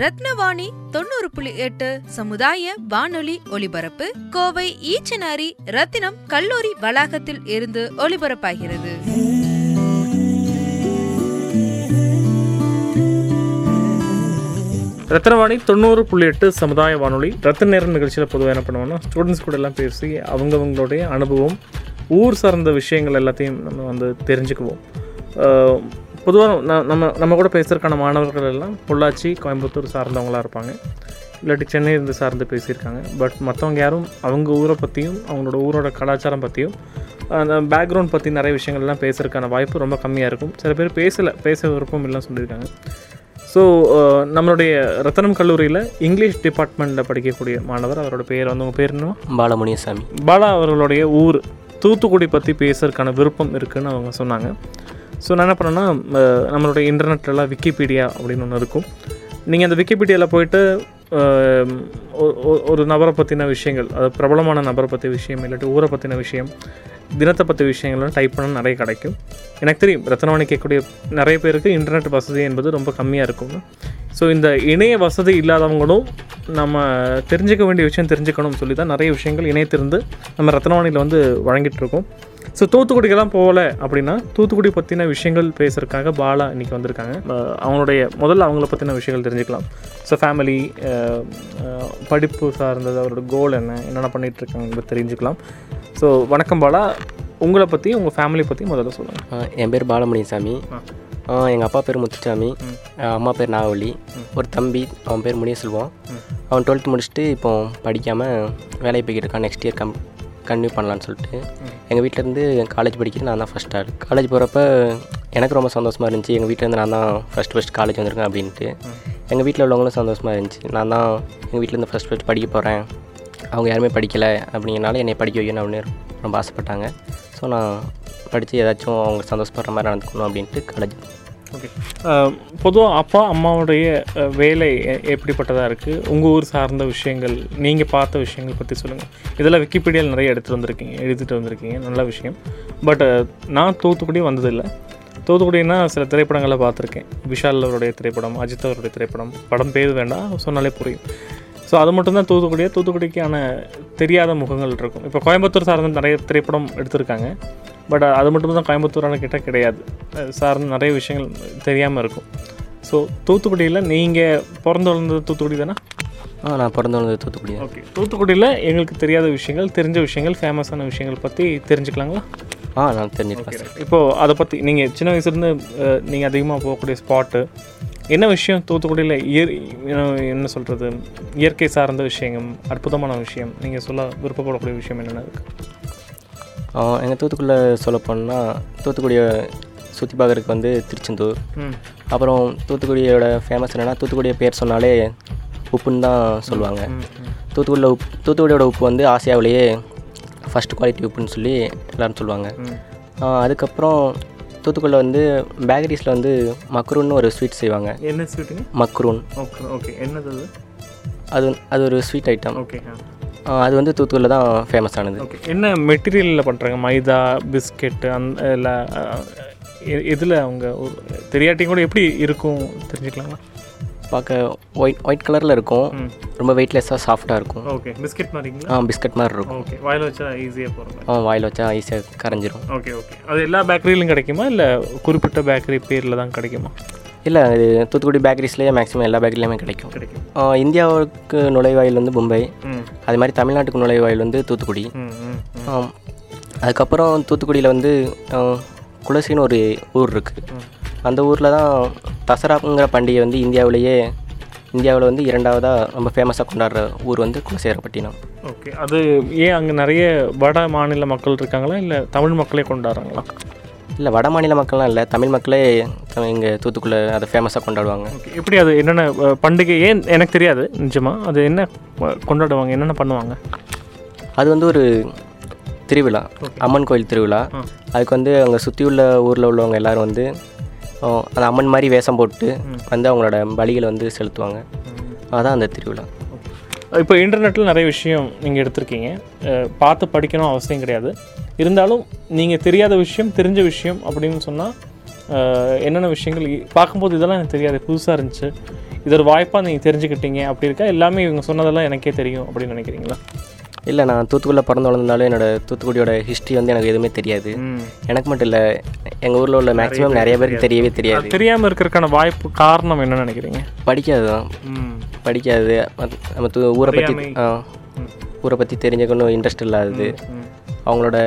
ரத்னவாணி தொண்ணூறு புள்ளி எட்டு சமுதாய வானொலி ஒலிபரப்பு கோவை ஈச்சனாரி ரத்தினம் கல்லூரி வளாகத்தில் இருந்து ஒலிபரப்பாகிறது. ரத்னவாணி தொண்ணூறு புள்ளி எட்டு சமுதாய வானொலி. ரத்த நேரம் நிகழ்ச்சியில் பொதுவாக என்ன பண்ணுவோம்னா ஸ்டூடெண்ட்ஸ் கூட எல்லாம் பேசி அவங்கவுங்களுடைய அனுபவம் ஊர் சார்ந்த விஷயங்கள் எல்லாத்தையும் நம்ம வந்து தெரிஞ்சுக்குவோம். பொதுவாக நம்ம நம்ம கூட பேசுறதுக்கான மாணவர்கள் எல்லாம் பொள்ளாச்சி கோயம்புத்தூர் சார்ந்தவங்களாக இருப்பாங்க. இல்லாட்டி சென்னை இருந்து சார்ந்து பேசியிருக்காங்க. பட் மற்றவங்க யாரும் அவங்க ஊரை பற்றியும் அவங்களோட ஊரோட கலாச்சாரம் பற்றியும் அந்த பேக்ரவுண்ட் பற்றி நிறைய விஷயங்கள்லாம் பேசுறதுக்கான வாய்ப்பு ரொம்ப கம்மியாக இருக்கும். சில பேர் பேசலை பேச விருப்பம் இல்லைன்னு சொல்லியிருக்காங்க. ஸோ நம்மளுடைய ரத்தனம் கல்லூரியில் இங்கிலீஷ் டிபார்ட்மெண்ட்டில் படிக்கக்கூடிய மாணவர் அவரோட பேர் வந்து உங்கள் பேர் என்ன? பாலமுனியசாமி. பாலா அவர்களுடைய ஊர் தூத்துக்குடி பற்றி பேசுறதுக்கான விருப்பம் இருக்குன்னு அவங்க சொன்னாங்க. ஸோ நான் என்ன பண்ணேன்னா நம்மளுடைய இன்டர்நெட்லலாம் விக்கிபீடியா அப்படின்னு ஒன்று இருக்கும். நீங்கள் அந்த விக்கிபீடியாவில் போயிட்டு ஒ- ஒரு நபரை பற்றின விஷயங்கள் அது பிரபலமான நபரை பற்றி விஷயம் இல்லாட்டி ஊரை பற்றின விஷயம் தினத்தை பற்றி விஷயங்கள்லாம் டைப் பண்ண நிறைய கிடைக்கும். எனக்கு தெரியும் ரத்தனவாணி கேட்கக்கூடிய நிறைய பேருக்கு இன்டர்நெட் வசதி என்பது ரொம்ப கம்மியாக இருக்கும் ஸோ இந்த இணைய வசதி இல்லாதவங்களும் நம்ம தெரிஞ்சுக்க வேண்டிய விஷயம் தெரிஞ்சுக்கணும்னு சொல்லி தான் நிறைய விஷயங்கள் இணையத்திருந்து நம்ம ரத்னவாணியில் வந்து வழங்கிட்டு இருக்கோம். ஸோ தூத்துக்குடிக்கெல்லாம் போகல அப்படின்னா தூத்துக்குடி பற்றின விஷயங்கள் பேசுறதுக்காக பாலா இன்னைக்கு வந்திருக்காங்க. அவங்களுடைய முதல்ல அவங்கள பற்றின விஷயங்கள் தெரிஞ்சுக்கலாம். ஸோ ஃபேமிலி படிப்பு சார்ந்தது அவரோட கோல் என்ன என்னென்ன பண்ணிட்டு இருக்காங்க தெரிஞ்சுக்கலாம். ஸோ வணக்கம் பாலா. உங்களை பற்றி உங்கள் ஃபேமிலி பற்றி முதல்ல சொல்லுங்கள் என் பேர் பாலமுனியசாமி ஆ. எங்கள் அப்பா பேர் முத்துசாமி. அம்மா பேர் நாவலி ஒரு தம்பி அவன் பேர் முனியசெல்வம். அவன் டுவெல்த் முடிச்சுட்டு இப்போ படிக்காமல் வேலைக்கு போய்கிட்டு இருக்கான். நெக்ஸ்ட் இயர் கம் கன்டினியூ பண்ணலான்னு சொல்லிட்டு எங்கள் வீட்டிலேருந்து காலேஜ் படிக்கிறது நான் தான் ஃபஸ்ட் ஆள் காலேஜ் போகிறப்ப எனக்கு ரொம்ப சந்தோஷமாக இருந்துச்சு. எங்கள் வீட்டிலேருந்து நான் தான் ஃபஸ்ட் ஃபஸ்ட் காலேஜ் வந்திருக்கேன் அப்படின்ட்டு. எங்கள் வீட்டில் உள்ளவங்களும் சந்தோஷமாக இருந்துச்சு. நான் தான் எங்கள் வீட்டிலேருந்து ஃபஸ்ட் ஃபஸ்ட் படிக்க போகிறேன் அவங்க யாருமே படிக்கலை அப்படிங்கிறனால என்னை படிக்க வைக்கணும் அப்படின்னு ரொம்ப ஆசைப்பட்டாங்க. ஸோ நான் படித்து ஏதாச்சும் அவங்க சந்தோஷப்படுற மாதிரி நடந்துக்கணும் அப்படின்ட்டு காலேஜ் ஓகே பொதுவாக அப்பா அம்மாவுடைய வேலை எப்படிப்பட்டதாக இருக்குது உங்கள் ஊர் சார்ந்த விஷயங்கள் நீங்கள் பார்த்த விஷயங்கள் பற்றி சொல்லுங்கள் இதெல்லாம் விக்கிபீடியாவில் நிறைய எடுத்துகிட்டு வந்திருக்கீங்க எழுதிட்டு வந்திருக்கீங்க நல்ல விஷயம். பட் நான் தூத்துக்குடி வந்ததில்லை. தூத்துக்குடினா சில திரைப்படங்களை பார்த்துருக்கேன். விஷால் அவருடைய திரைப்படம் அஜித் அவருடைய திரைப்படம். படம் பேர் வேண்டாம் சொன்னாலே புரியும். ஸோ அது மட்டும்தான் தூத்துக்குடியே தூத்துக்குடிக்கான தெரியாத முகங்கள் இருக்கும். இப்போ கோயம்புத்தூர் சார்ந்த நிறைய திரைப்படம் எடுத்திருக்காங்க. பட் அது மட்டும் தான் கோயம்புத்தூரான கிட்ட கிடையாது. சார்ந்த நிறைய விஷயங்கள் தெரியாமல் இருக்கும். ஸோ தூத்துக்குடியில் நீங்கள் பிறந்து வளர்ந்தது தூத்துக்குடி தானே? ஆ நான் பிறந்து வளர்ந்தது தூத்துக்குடி ஓகே தூத்துக்குடியில் எங்களுக்கு தெரியாத விஷயங்கள் தெரிஞ்ச விஷயங்கள் ஃபேமஸான விஷயங்கள் பற்றி தெரிஞ்சுக்கலாங்களா? ஆ நான் தெரிஞ்சிருக்கேன் சார் இப்போது அதை பற்றி நீங்கள் சின்ன வயசுலேருந்து நீங்கள் அதிகமாக போகக்கூடிய ஸ்பாட்டு என்ன விஷயம் தூத்துக்குடியில் இயற் என்ன- என்ன சொல்கிறது இயற்கை சார்ந்த விஷயங்கள் அற்புதமான விஷயம் நீங்கள் சொல்ல விருப்பப்படக்கூடிய விஷயம் என்னென்ன இருக்குது எங்கள் தூத்துக்குடியில் சொல்ல போனால் தூத்துக்குடியை சுற்றி பார்க்குறதுக்கு வந்து திருச்செந்தூர். அப்புறம் தூத்துக்குடியோட ஃபேமஸ் என்னென்னா தூத்துக்குடிய பேர் சொன்னாலே உப்புன்னு தான் சொல்லுவாங்க. தூத்துக்குடியில் உப்பு தூத்துக்குடியோட உப்பு வந்து ஆசியாவிலேயே ஃபஸ்ட் குவாலிட்டி உப்புன்னு சொல்லி எல்லோரும் சொல்லுவாங்க. அதுக்கப்புறம் தூத்துக்குடியில் வந்து பேக்கரிஸில் வந்து மக்ரூன்னு ஒரு ஸ்வீட் செய்வாங்க. என்ன ஸ்வீட்டுங்க மக்ரூன். ஓகே ஓகே என்னது அது? அது அது ஒரு ஸ்வீட் ஐட்டம் ஓகே அது வந்து தூத்துக்குடியில் தான் ஃபேமஸ் ஆனது. ஓகே என்ன மெட்டீரியலில் பண்ணுறாங்க மைதா பிஸ்கெட்டு அந்த இல்லை இதில் அவங்க தெரியாட்டியும் கூட எப்படி இருக்கும் தெரிஞ்சுக்கலாங்களா? பார்க்க ஒயிட் ஒயிட் கலரில் இருக்கும். ரொம்ப வெயிட்லெஸ்ஸாக சாஃப்டாக இருக்கும். ஓகே பிஸ்கெட் மாதிரிங்களா? ஆ பிஸ்கட் மாதிரி இருக்கும். ஓகே வாயில் வச்சா ஈஸியாக போகிற ஆ வாயில் வச்சா ஈஸியாக கரைஞ்சிரும். ஓகே ஓகே அது எல்லா பேக்கரியிலும் கிடைக்குமா? இல்லை குறிப்பிட்ட பேக்கரி பேரில் தான் கிடைக்குமா? இல்லை இது தூத்துக்குடி பேக்கரிஸ்லேயே மேக்ஸிமம் எல்லா பேக்கரிலையுமே கிடைக்கும். கிடைக்கும். இந்தியாவுக்கு நுழைவாயில் வந்து மும்பை அதே மாதிரி தமிழ்நாட்டுக்கு நுழைவாயில் வந்து தூத்துக்குடி. அதுக்கப்புறம் தூத்துக்குடியில் வந்து குலசின்னு ஒரு ஊர் இருக்குது அந்த ஊரில் தான் தசராங்கிற பண்டிகை வந்து இந்தியாவிலேயே இந்தியாவில் வந்து இரண்டாவதாக ரொம்ப ஃபேமஸாக கொண்டாடுற ஊர் வந்து குலசேகரப்பட்டினம். ஓகே அது ஏன் அங்கே நிறைய வட மாநில மக்கள் இருக்காங்களா? இல்லை தமிழ் மக்களே கொண்டாடுறாங்களா? இல்லை வட மாநில மக்கள்லாம் இல்லை. தமிழ் மக்களே இங்கே தூத்துக்குள்ளே அதை ஃபேமஸாக கொண்டாடுவாங்க. எப்படி அது? என்னென்ன பண்டிகை? ஏன் எனக்கு தெரியாது நிஜமாக அது என்ன கொண்டாடுவாங்க? என்னென்ன பண்ணுவாங்க? அது வந்து ஒரு திருவிழா. அம்மன் கோயில் திருவிழா. அதுக்கு வந்து அங்கே சுற்றி உள்ள ஊரில் உள்ளவங்க எல்லாரும் வந்து அந்த அம்மன் மாதிரி வேஷம் போட்டு வந்து அவங்களோட பலிகளை வந்து செலுத்துவாங்க. அதான் அந்த திருவிழா. இப்போ இன்டர்நெட்டில் நிறைய விஷயம் நீங்கள் எடுத்திருக்கீங்க. பார்த்து படிக்கணும் அவசியம் கிடையாது. இருந்தாலும் நீங்கள் தெரியாத விஷயம் தெரிஞ்ச விஷயம் அப்படின்னு சொன்னால் என்னென்ன விஷயங்கள் பார்க்கும்போது இதெல்லாம் எனக்கு தெரியாது புதுசாக இருந்துச்சு. இது ஒரு வாய்ப்பாக நீங்கள் தெரிஞ்சுக்கிட்டீங்க அப்படி இருக்கா? எல்லாமே இவங்க சொன்னதெல்லாம் எனக்கே தெரியும் அப்படின்னு நினைக்கிறீங்களா? இல்லை நான் தூத்துக்குடியில் பிறந்து வளர்ந்தாலும் என்னோட தூத்துக்குடியோட ஹிஸ்ட்ரி வந்து எனக்கு எதுவுமே தெரியாது. எனக்கு மட்டும் இல்லை எங்கள் ஊரில் உள்ள மேக்ஸிமம் நிறைய பேருக்கு தெரியவே தெரியாது. தெரியாமல் இருக்கிறதுக்கான வாய்ப்பு காரணம் என்ன நினைக்கிறீங்க? படிக்காது தான் படிக்காது. நம்ம ஊரை பற்றி ஊரை பற்றி தெரிஞ்சுக்கணும் இன்ட்ரெஸ்ட் இல்லாதது. அவங்களோட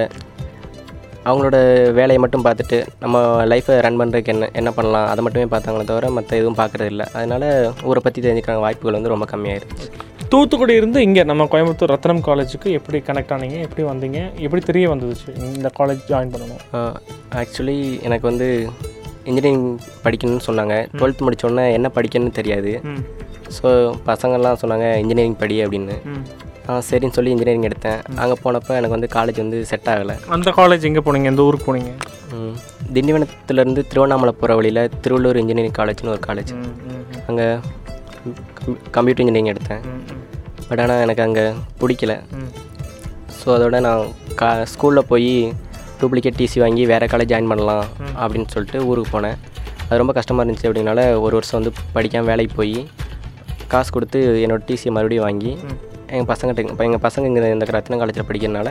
அவங்களோட வேலையை மட்டும் பார்த்துட்டு நம்ம லைஃப்பை ரன் பண்ணுறதுக்கு என்ன என்ன பண்ணலாம் அதை மட்டுமே பார்த்தாங்களே தவிர மற்ற எதுவும் பார்க்குறது இல்லை. அதனால ஊரை பற்றி தெரிஞ்சுக்கிற வாய்ப்புகள் வந்து ரொம்ப கம்மியாயிருச்சு தூத்துக்குடி இருந்து இங்கே நம்ம கோயம்புத்தூர் ரத்னம் காலேஜுக்கு எப்படி கனெக்ட் ஆனீங்க எப்படி வந்தீங்க எப்படி தெரிய வந்துச்சு இந்த காலேஜ் ஜாயின் பண்ணணும்? ஆக்சுவலி எனக்கு வந்து இன்ஜினியரிங் படிக்கணும்னு சொன்னாங்க. டுவெல்த் முடிச்சோடனே என்ன படிக்கணும்னு தெரியாது. ஸோ பசங்கள்லாம் சொன்னாங்க இன்ஜினியரிங் படி அப்படின்னு. சரின்னு சொல்லி இன்ஜினியரிங் எடுத்தேன். அங்கே போனப்போ எனக்கு வந்து காலேஜ் வந்து செட் ஆகலை. அந்த காலேஜ் எங்கே போனீங்க? எந்த ஊருக்கு போனீங்க. திண்டிவனத்துலேருந்து திருவண்ணாமலை போகிற வழியில் திருவள்ளூர் இன்ஜினியரிங் காலேஜ்னு ஒரு காலேஜ் அங்கே கம்ப்யூட்டர் இன்ஜினியரிங் எடுத்தேன். பட் ஆனால் எனக்கு அங்கே பிடிக்கல. ஸோ அதோட நான் கா ஸ்கூலில் போய் டூப்ளிகேட் டிசி வாங்கி வேறு காலேஜ் ஜாயின் பண்ணலாம் அப்படின்னு சொல்லிட்டு ஊருக்கு போனேன். அது ரொம்ப கஷ்டமாக இருந்துச்சு அப்படின்னால ஒரு வருஷம் வந்து படிக்காமல் வேலைக்கு போய் காசு கொடுத்து என்னோடய டிசியை மறுபடியும் வாங்கி எங்கள் பசங்கிட்ட இப்போ எங்கள் பசங்க இங்கே இந்த ரத்னம் காலேஜில் படிக்கிறதுனால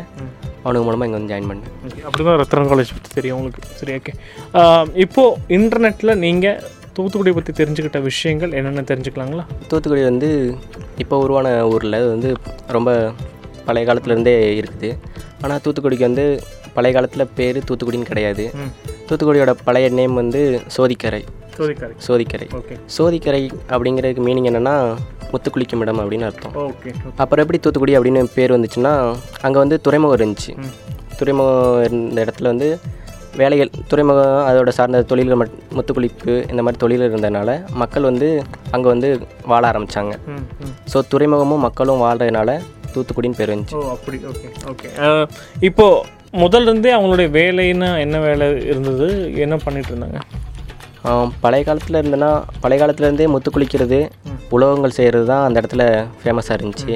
அவனுக்கு மூலமாக இங்கே வந்து ஜாயின் பண்ணேன். அப்படி தான் ரத்னம் காலேஜ் பற்றி தெரியும் உங்களுக்கு. சரி ஓகே இப்போது இன்டர்நெட்டில் நீங்கள் தூத்துக்குடி பற்றி தெரிஞ்சுக்கிட்ட விஷயங்கள் என்னென்ன தெரிஞ்சுக்கலாங்களா? தூத்துக்குடி வந்து இப்போ உருவான ஊரில் அது வந்து ரொம்ப பழைய காலத்துலேருந்தே இருக்குது. ஆனால் தூத்துக்குடிக்கு வந்து பழைய காலத்தில் பேர் தூத்துக்குடின்னு கிடையாது. தூத்துக்குடியோட பழைய நேம் வந்து சோதிக்கரை. சோதிக்காரி. சோதிக்கரை. ஓகே. சோதிக்கரை அப்படிங்கிறதுக்கு மீனிங் என்னென்னா முத்துக்குளிக்கும் இடம் அப்படின்னு அர்த்தம். ஓகே அப்புறம் எப்படி தூத்துக்குடி அப்படின்னு பேர் வந்துச்சுன்னா அங்கே வந்து துறைமுகம் இருந்துச்சு. துறைமுகம் இருந்த இடத்துல வந்து வேலைகள் துறைமுகம் அதோட சார்ந்த தொழில்கள் மட் முத்துக்குளிப்பு இந்த மாதிரி தொழில் இருந்ததுனால மக்கள் வந்து அங்கே வந்து வாழ ஆரம்பித்தாங்க ஸோ துறைமுகமும் மக்களும் வாழ்றதுனால தூத்துக்குடின்னு பேர் வந்துச்சு. ஓ அப்படி. Okay okay. இப்போது முதல்ல இருந்தே அவங்களுடைய வேலைன்னா என்ன வேலை இருந்தது? என்ன பண்ணிட்டு இருந்தாங்க? பழைய காலத்தில் இருந்தனா பழைய காலத்துலேருந்தே முத்து குளிக்கிறது உலோகங்கள் செய்கிறது தான் அந்த இடத்துல ஃபேமஸாக இருந்துச்சு.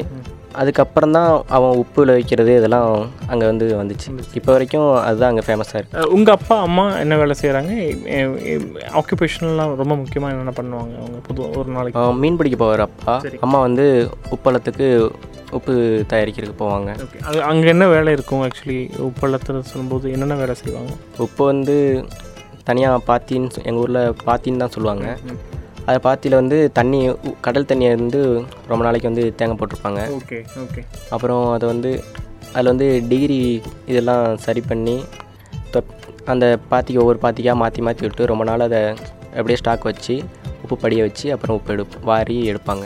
அதுக்கப்புறம் தான் அவன் உப்புல வைக்கிறது இதெல்லாம் அங்கே வந்து வந்துச்சு. இப்போ வரைக்கும் அதுதான் அங்கே ஃபேமஸாக இருக்குது உங்கள் அப்பா அம்மா என்ன வேலை செய்கிறாங்க ஆக்குபேஷனல்லாம் ரொம்ப முக்கியமாக என்னென்ன பண்ணுவாங்க அவங்க? புது ஒரு நாளைக்கு. மீன் பிடிக்க போவார் அப்பா. அம்மா வந்து உப்பளத்துக்கு உப்பு தயாரிக்கிறதுக்கு போவாங்க. அங்கே என்ன வேலை இருக்கும் ஆக்சுவலி உப்பள்ளத்தில் சொல்லும்போது என்னென்ன வேலை செய்வாங்க? உப்பு வந்து தனியாக பாத்தின்னு எங்கள் ஊரில் பாத்தின்னு தான் சொல்லுவாங்க. அது பாத்தியில் வந்து தண்ணி கடல் தண்ணியை வந்து ரொம்ப நாளைக்கு வந்து தேங்க போட்டிருப்பாங்க. ஓகே ஓகே அப்புறம் அதை வந்து அதில் வந்து டிகிரி இதெல்லாம் சரி பண்ணி அந்த பாத்திக்கு ஒவ்வொரு பாத்திக்காக மாற்றி மாற்றி விட்டு ரொம்ப நாள் அதை அப்படியே ஸ்டாக் வச்சு உப்பு படிய வச்சு அப்புறம் உப்பு எடு வாரி எடுப்பாங்க.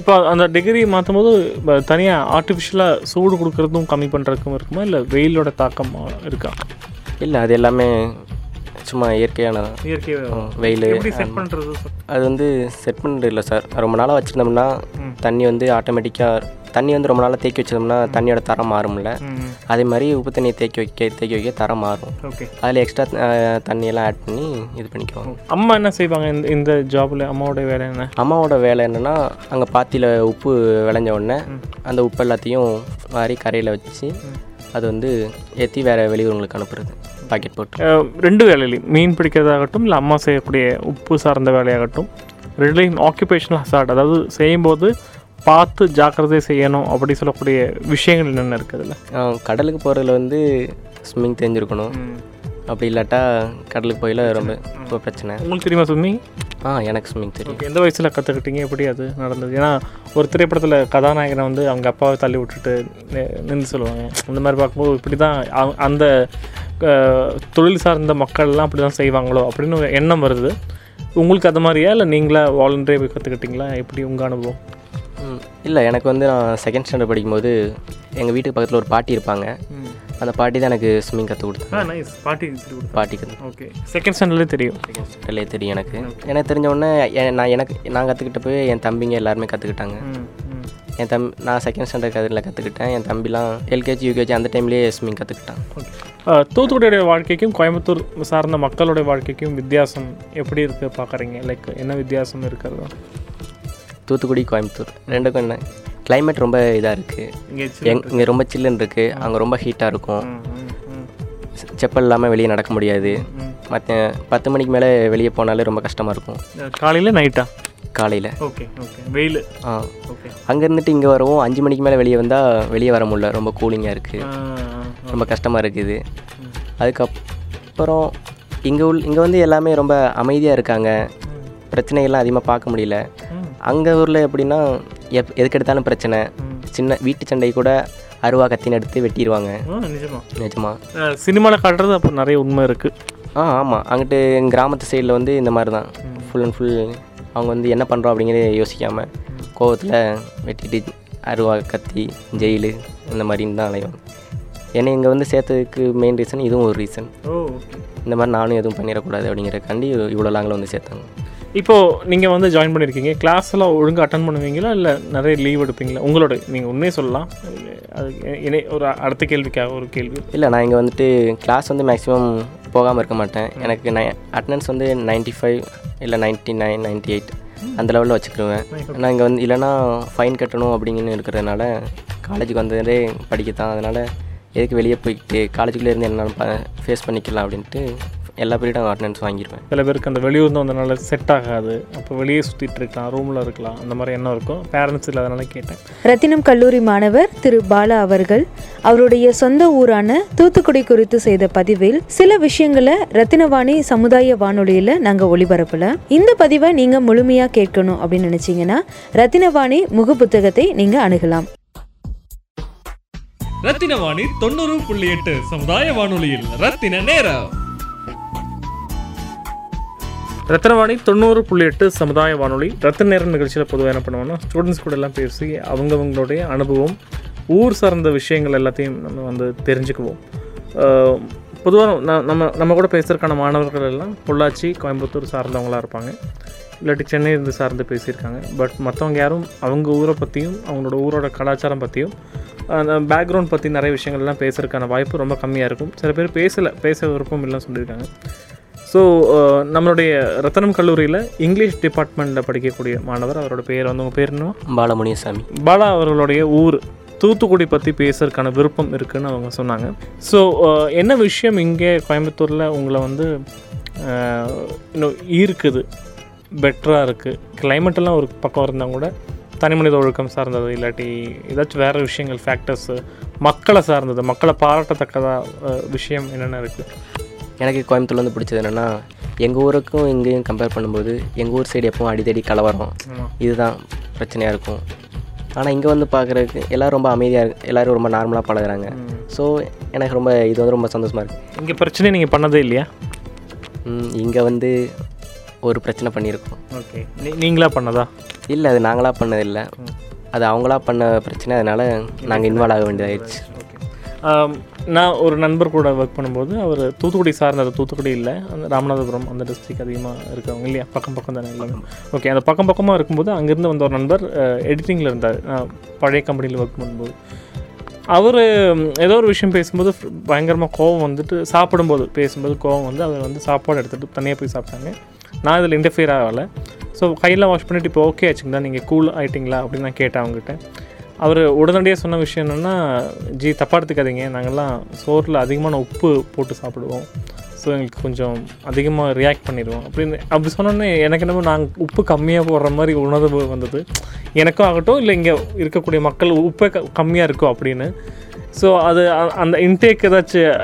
இப்போ அந்த டிகிரி மாற்றும் போது தனியாக ஆர்டிஃபிஷியலாக சூடு கொடுக்கறதும் கம்மி பண்ணுறதுக்கும் இருக்குமா? இல்லை வெயிலோட தாக்கம் இருக்கா? இல்லை அது எல்லாமே சும்மா இயற்கையான இயற்கை வெயில் அது வந்து செட் பண்ணுறது இல்லை சார் ரொம்ப நாளாக வச்சுருந்தோம்னா தண்ணி வந்து ஆட்டோமேட்டிக்காக தண்ணி வந்து ரொம்ப நாளாக தேக்கி வச்சிருந்தோம்னா தண்ணியோட தரம் மாறும்ல. அதே மாதிரி உப்பு தண்ணியை தேக்கி வைக்க தேக்கி வைக்க தரம் மாறும். அதில் எக்ஸ்ட்ரா தண்ணியெல்லாம் ஆட் பண்ணி இது பண்ணிக்குவாங்க அம்மா என்ன செய்வாங்க இந்த இந்த ஜாபில் அம்மாவோட வேலை என்ன? அம்மாவோட வேலை என்னென்னா அங்கே பாத்தியில் உப்பு விளைஞ்ச உடனே அந்த உப்பு எல்லாத்தையும் வாரி கரையில் வச்சு அது வந்து ஏற்றி வேறு வெளியூர்களுக்கு அனுப்புறது. பாக்கெட் போட்டு. ரெண்டு வேலையிலையும் மீன் பிடிக்கிறதாகட்டும் இல்லை அம்மா செய்யக்கூடிய உப்பு சார்ந்த வேலையாகட்டும். ரெண்டுலையும் ஆக்குபேஷனல் ஹசார்ட் அதாவது செய்யும்போது பார்த்து ஜாக்கிரதை செய்யணும் அப்படி சொல்லக்கூடிய விஷயங்கள் என்னென்ன இருக்குது அதில்? கடலுக்கு போகிறதுல வந்து ஸ்விம்மிங் தெரிஞ்சிருக்கணும். அப்படி இல்லாட்டா கடலுக்கு போயில ரொம்ப ரொம்ப பிரச்சனை. உங்களுக்கு தெரியுமா சுமி ஆ எனக்கு ஸ்விம்மிங் தெரியும். எந்த வயசில் கற்றுக்கிட்டீங்க எப்படி அது நடந்தது? ஏன்னா ஒரு திரைப்படத்தில் கதாநாயகனை வந்து அவங்க அப்பாவை தள்ளி விட்டுட்டு நின்று சொல்லுவாங்க. அந்த மாதிரி பார்க்கும்போது இப்படி தான் அந்த தொழில் சார்ந்த மக்கள்லாம் அப்படி தான் செய்வாங்களோ அப்படின்னு ஒரு எண்ணம் வருது. உங்களுக்கு அது மாதிரியா? இல்லை நீங்களா வாலண்டரே போய் கற்றுக்கிட்டீங்களா எப்படி உங்கள் அனுபவம்? இல்லை எனக்கு வந்து நான் செகண்ட் ஸ்டாண்டர்ட் படிக்கும்போது எங்கள் வீட்டுக்கு பக்கத்தில் ஒரு பாட்டி இருப்பாங்க. அந்த பாட்டி தான் எனக்கு ஸ்விம்மிங் கற்றுக் கொடுத்தாங்க. பாட்டி பாட்டிக்கு ஓகே செகண்ட் ஸ்டாண்டர்ட்லேயே தெரியும். செகண்ட் ஸ்டாண்டர்ட்லேயே தெரியும் எனக்கு. எனக்கு தெரிஞ்ச உடனே நான் எனக்கு நான் கற்றுக்கிட்ட போய் என் தம்பிங்க எல்லாருமே கற்றுக்கிட்டாங்க என் தம்பி நான் செகண்ட் ஸ்டாண்டர்ட் அதில் கற்றுக்கிட்டேன் என் தம்பிலாம் எல்கேஜி யூகேஜி அந்த டைம்லேயே ஸ்விம்மிங் கற்றுக்கிட்டான் தூத்துக்குடியுடைய வாழ்க்கைக்கும் கோயம்புத்தூர் சார்ந்த மக்களுடைய வாழ்க்கைக்கும் வித்தியாசம் எப்படி இருக்குது பார்க்குறீங்க லைக் என்ன வித்தியாசம் இருக்கிறதா? தூத்துக்குடி கோயம்புத்தூர். ரெண்டுக்கும் என்ன? கிளைமேட் ரொம்ப இதாக இருக்குது இங்கே எங் இங்கே ரொம்ப சில்லுன்னு இருக்குது அங்கே ரொம்ப ஹீட்டாக இருக்கும். செப்பல் இல்லாமல் வெளியே நடக்க முடியாது. மற்ற பத்து மணிக்கு மேலே வெளியே போனாலே ரொம்ப கஷ்டமாக இருக்கும். காலையில் நைட்டா காலையில். ஓகே ஓகே வெயில். ஆ. ஓகே அங்கே இருந்துட்டு இங்கே வரவும். அஞ்சு மணிக்கு மேலே வெளியே வந்தால் வெளியே வர முடியல. ரொம்ப கூலிங்காக இருக்குது ரொம்ப கஷ்டமாக இருக்குது. அதுக்கப்புறம் இங்கே உள் இங்கே வந்து எல்லாமே ரொம்ப அமைதியாக இருக்காங்க. பிரச்சனைகள்லாம் அதிகமாக பார்க்க முடியல. அங்கே ஊரில் எப்படின்னா எப் எதுக்கு எடுத்தாலும் பிரச்சனை. சின்ன வீட்டு சண்டை கூட அருவா கத்தின்னு எடுத்து வெட்டிடுவாங்க நிஜமா. நிஜமா. சினிமாவில் காட்டுறது அப்போ நிறைய உண்மை இருக்குது ஆ ஆமாம் அங்கிட்டு எங்கள் கிராமத்து சைடில் வந்து இந்த மாதிரி தான் ஃபுல் அண்ட் ஃபுல் அவங்க வந்து என்ன பண்ணுறோம் அப்படிங்கிறத யோசிக்காமல் கோவத்தில் வெட்டிட்டு அருவா கத்தி ஜெயிலு இந்த மாதிரின்னு தான் அலைவாங்க என்னை இங்கே வந்து சேர்த்ததுக்கு மெயின் ரீசன் இதுவும் ஒரு ரீசன் ஓ இந்த மாதிரி நானும் எதுவும் பண்ணிடக்கூடாது அப்படிங்கிறக்காண்டி இவ்வளோ லாங்கில் வந்து சேர்த்தாங்க. இப்போது நீங்கள் வந்து ஜாயின் பண்ணியிருக்கீங்க கிளாஸ் எல்லாம் ஒழுங்காக அட்டன் பண்ணுவீங்களா? இல்லை நிறைய லீவ் எடுப்பீங்களா? உங்களோட நீங்கள் உண்மையே சொல்லலாம். அது இணை ஒரு அடுத்த கேள்விக்காக ஒரு கேள்வி? இல்லை நான் இங்கே வந்துட்டு கிளாஸ் வந்து மேக்ஸிமம் போகாமல் இருக்க மாட்டேன். எனக்கு நை அட்டனன்ஸ் வந்து 95 ஃபைவ் இல்லை நைன்ட்டி நைன் நைன்ட்டி எயிட் அந்த லெவலில் வச்சுக்கிடுவேன். நான் இங்கே வந்து இல்லைன்னா ஃபைன் கட்டணும் அப்படிங்கன்னு இருக்கிறதுனால காலேஜுக்கு வந்ததே படிக்கத்தான். அதனால் எதுக்கு வெளியே போய்ட்டு காலேஜுக்குள்ளே இருந்து என்ன ஃபேஸ் பண்ணிக்கலாம் அப்படின்ட்டு எல்லா பீரியடும் அட்டனன்ஸ் வாங்கிடுவேன் சில பேருக்கு அந்த வெளியூர்ந்து வந்தனால செட் ஆகாது. அப்போ வெளியே சுற்றிட்டு இருக்கலாம் ரூமில் இருக்கலாம் அந்த மாதிரி எண்ணம் இருக்கும். பேரண்ட்ஸ் இல்லாதனால கேட்டேன். ரத்தினம் கல்லூரி மாணவர் திரு பாலா அவர்கள் அவருடைய சொந்த ஊரான தூத்துக்குடி குறித்து செய்த பதிவில் சில விஷயங்களை ரத்தினவாணி சமுதாய வானொலியில நாங்க ஒளிபரப்பல. இந்த பதிவை நீங்க முழுமையா கேட்கணும் அப்படின்னு நினைச்சீங்கன்னா ரத்தினவாணி முக புத்தகத்தை நீங்க அணுகலாம். ரத்தினவாணி தொண்ணூறு புள்ளி எட்டு சமுதாய வானொலியில் ரத்தின நேரம். ரத்னவாணி தொண்ணூறு புள்ளி எட்டு சமுதாய வானொலி. ரத்த நேரம் நிகழ்ச்சியில் பொதுவாக என்ன பண்ணுவோம்னா ஸ்டூடெண்ட்ஸ் கூட எல்லாம் பேசி அவங்கவுங்களுடைய அனுபவம் ஊர் சார்ந்த விஷயங்கள் எல்லாத்தையும் நம்ம வந்து தெரிஞ்சுக்குவோம். பொதுவாக நம்ம நம்ம கூட பேசுறதுக்கான மாணவர்கள் எல்லாம் பொள்ளாச்சி கோயம்புத்தூர் சார்ந்தவங்களாக இருப்பாங்க. இல்லாட்டி சென்னை இருந்து சார்ந்து பேசியிருக்காங்க. பட் மற்றவங்க யாரும் அவங்க ஊரை பற்றியும் அவங்களோட ஊரோட கலாச்சாரம் பற்றியும் அந்த பேக்ரவுண்ட் பற்றி நிறைய விஷயங்கள்லாம் பேசுகிறதுக்கான வாய்ப்பு ரொம்ப கம்மியாக இருக்கும். சில பேர் பேசலை பேச விருப்பம் இல்லைன்னு சொல்லியிருக்காங்க. ஸோ நம்மளுடைய ரத்தனம் கல்லூரியில் இங்கிலீஷ் டிபார்ட்மெண்ட்டில் படிக்கக்கூடிய மாணவர் அவரோட பேர் வந்து உங்கள் பேர் என்ன? பாலமுனியசாமி. பாலா அவர்களுடைய ஊர் தூத்துக்குடி பற்றி பேசுறதுக்கான விருப்பம் இருக்குன்னு அவங்க சொன்னாங்க. ஸோ என்ன விஷயம் இங்கே கோயம்புத்தூரில் உங்களை வந்து அஹ், இன்னும் ஈர்க்குது பெட்டராக இருக்குது கிளைமேட்டெல்லாம் ஒரு பக்கம் இருந்தால் கூட தனி மனித ஒழுக்கம் சார்ந்தது இல்லாட்டி ஏதாச்சும் வேறு விஷயங்கள் ஃபேக்டர்ஸு மக்களை சார்ந்தது மக்களை பாராட்டத்தக்கதாக விஷயம் என்னென்ன இருக்குது எனக்கு கோயம்புத்தூர்ல வந்து பிடிச்சது என்னென்னா எங்கள் ஊருக்கும் இங்கேயும் கம்பேர் பண்ணும்போது எங்கள் ஊர் சைடு எப்பவும் அடித்தடி கலவரம். இதுதான் பிரச்சனையாக இருக்கும். ஆனால் இங்கே வந்து பார்க்குறதுக்கு எல்லோரும் ரொம்ப அமைதியாக இருக்கு எல்லோரும் ரொம்ப நார்மலாக பழகுறாங்க. ஸோ எனக்கு ரொம்ப இது வந்து ரொம்ப சந்தோஷமாக இருக்குது இங்கே பிரச்சனை நீங்கள் பண்ணதே இல்லையா? இங்கே வந்து ஒரு பிரச்சனை பண்ணியிருக்கோம். ஓகே. நீங்களா பண்ணதா? இல்லை அது நாங்களாக பண்ணதில்லை. அது அவங்களா பண்ண பிரச்சனை அதனால் நாங்கள் இன்வால்வ் ஆக வேண்டியதாகிடுச்சு நான் ஒரு நண்பர் கூட ஒர்க் பண்ணும்போது அவர் தூத்துக்குடி சார்ந்தார் தூத்துக்குடி இல்லை அந்த ராமநாதபுரம் அந்த டிஸ்ட்ரிக் அதிகமாக இருக்கவங்க இல்லையா? பக்கம் பக்கம் தானே எல்லாமே. ஓகே அந்த பக்கம் பக்கமாக இருக்கும்போது அங்கேருந்து வந்த ஒரு நண்பர் எடிட்டிங்கில் இருந்தார். பழைய கம்பெனியில் ஒர்க் பண்ணும்போது. அவர் ஏதோ ஒரு விஷயம் பேசும்போது பயங்கரமாக கோவம் வந்துட்டு சாப்பிடும்போது பேசும்போது கோவம் வந்து அவர் வந்து சாப்பாடு எடுத்துகிட்டு தனியாக போய் சாப்பிட்டாங்க. நான் இதில் இன்டர்ஃபியர் ஆகலை. ஸோ கையில் வாஷ் பண்ணிவிட்டு இப்போ ஓகே ஆச்சுங்களா? நீங்கள் கூல் ஆகிட்டிங்களா அப்படின்னு நான் கேட்டேன் அவங்ககிட்ட. அவர் உடனடியாக சொன்ன விஷயம் என்னென்னா ஜி தப்பாக எடுத்துக்காதீங்க நாங்கள்லாம் சோறில் அதிகமான உப்பு போட்டு சாப்பிடுவோம். ஸோ எங்களுக்கு கொஞ்சம் அதிகமாக ரியாக்ட் பண்ணிடுவோம். அப்படின்னு அப்படி சொன்னோன்னே எனக்கு என்னமோ நாங்கள் உப்பு கம்மியாக போடுற மாதிரி உணர்வு வந்தது. எனக்கும் ஆகட்டும் இல்லை இங்கே இருக்கக்கூடிய மக்கள் உப்பே க கம்மியாக இருக்கும் அப்படின்னு. ஸோ அது அந்த இன்டேக் ஏதாச்சும்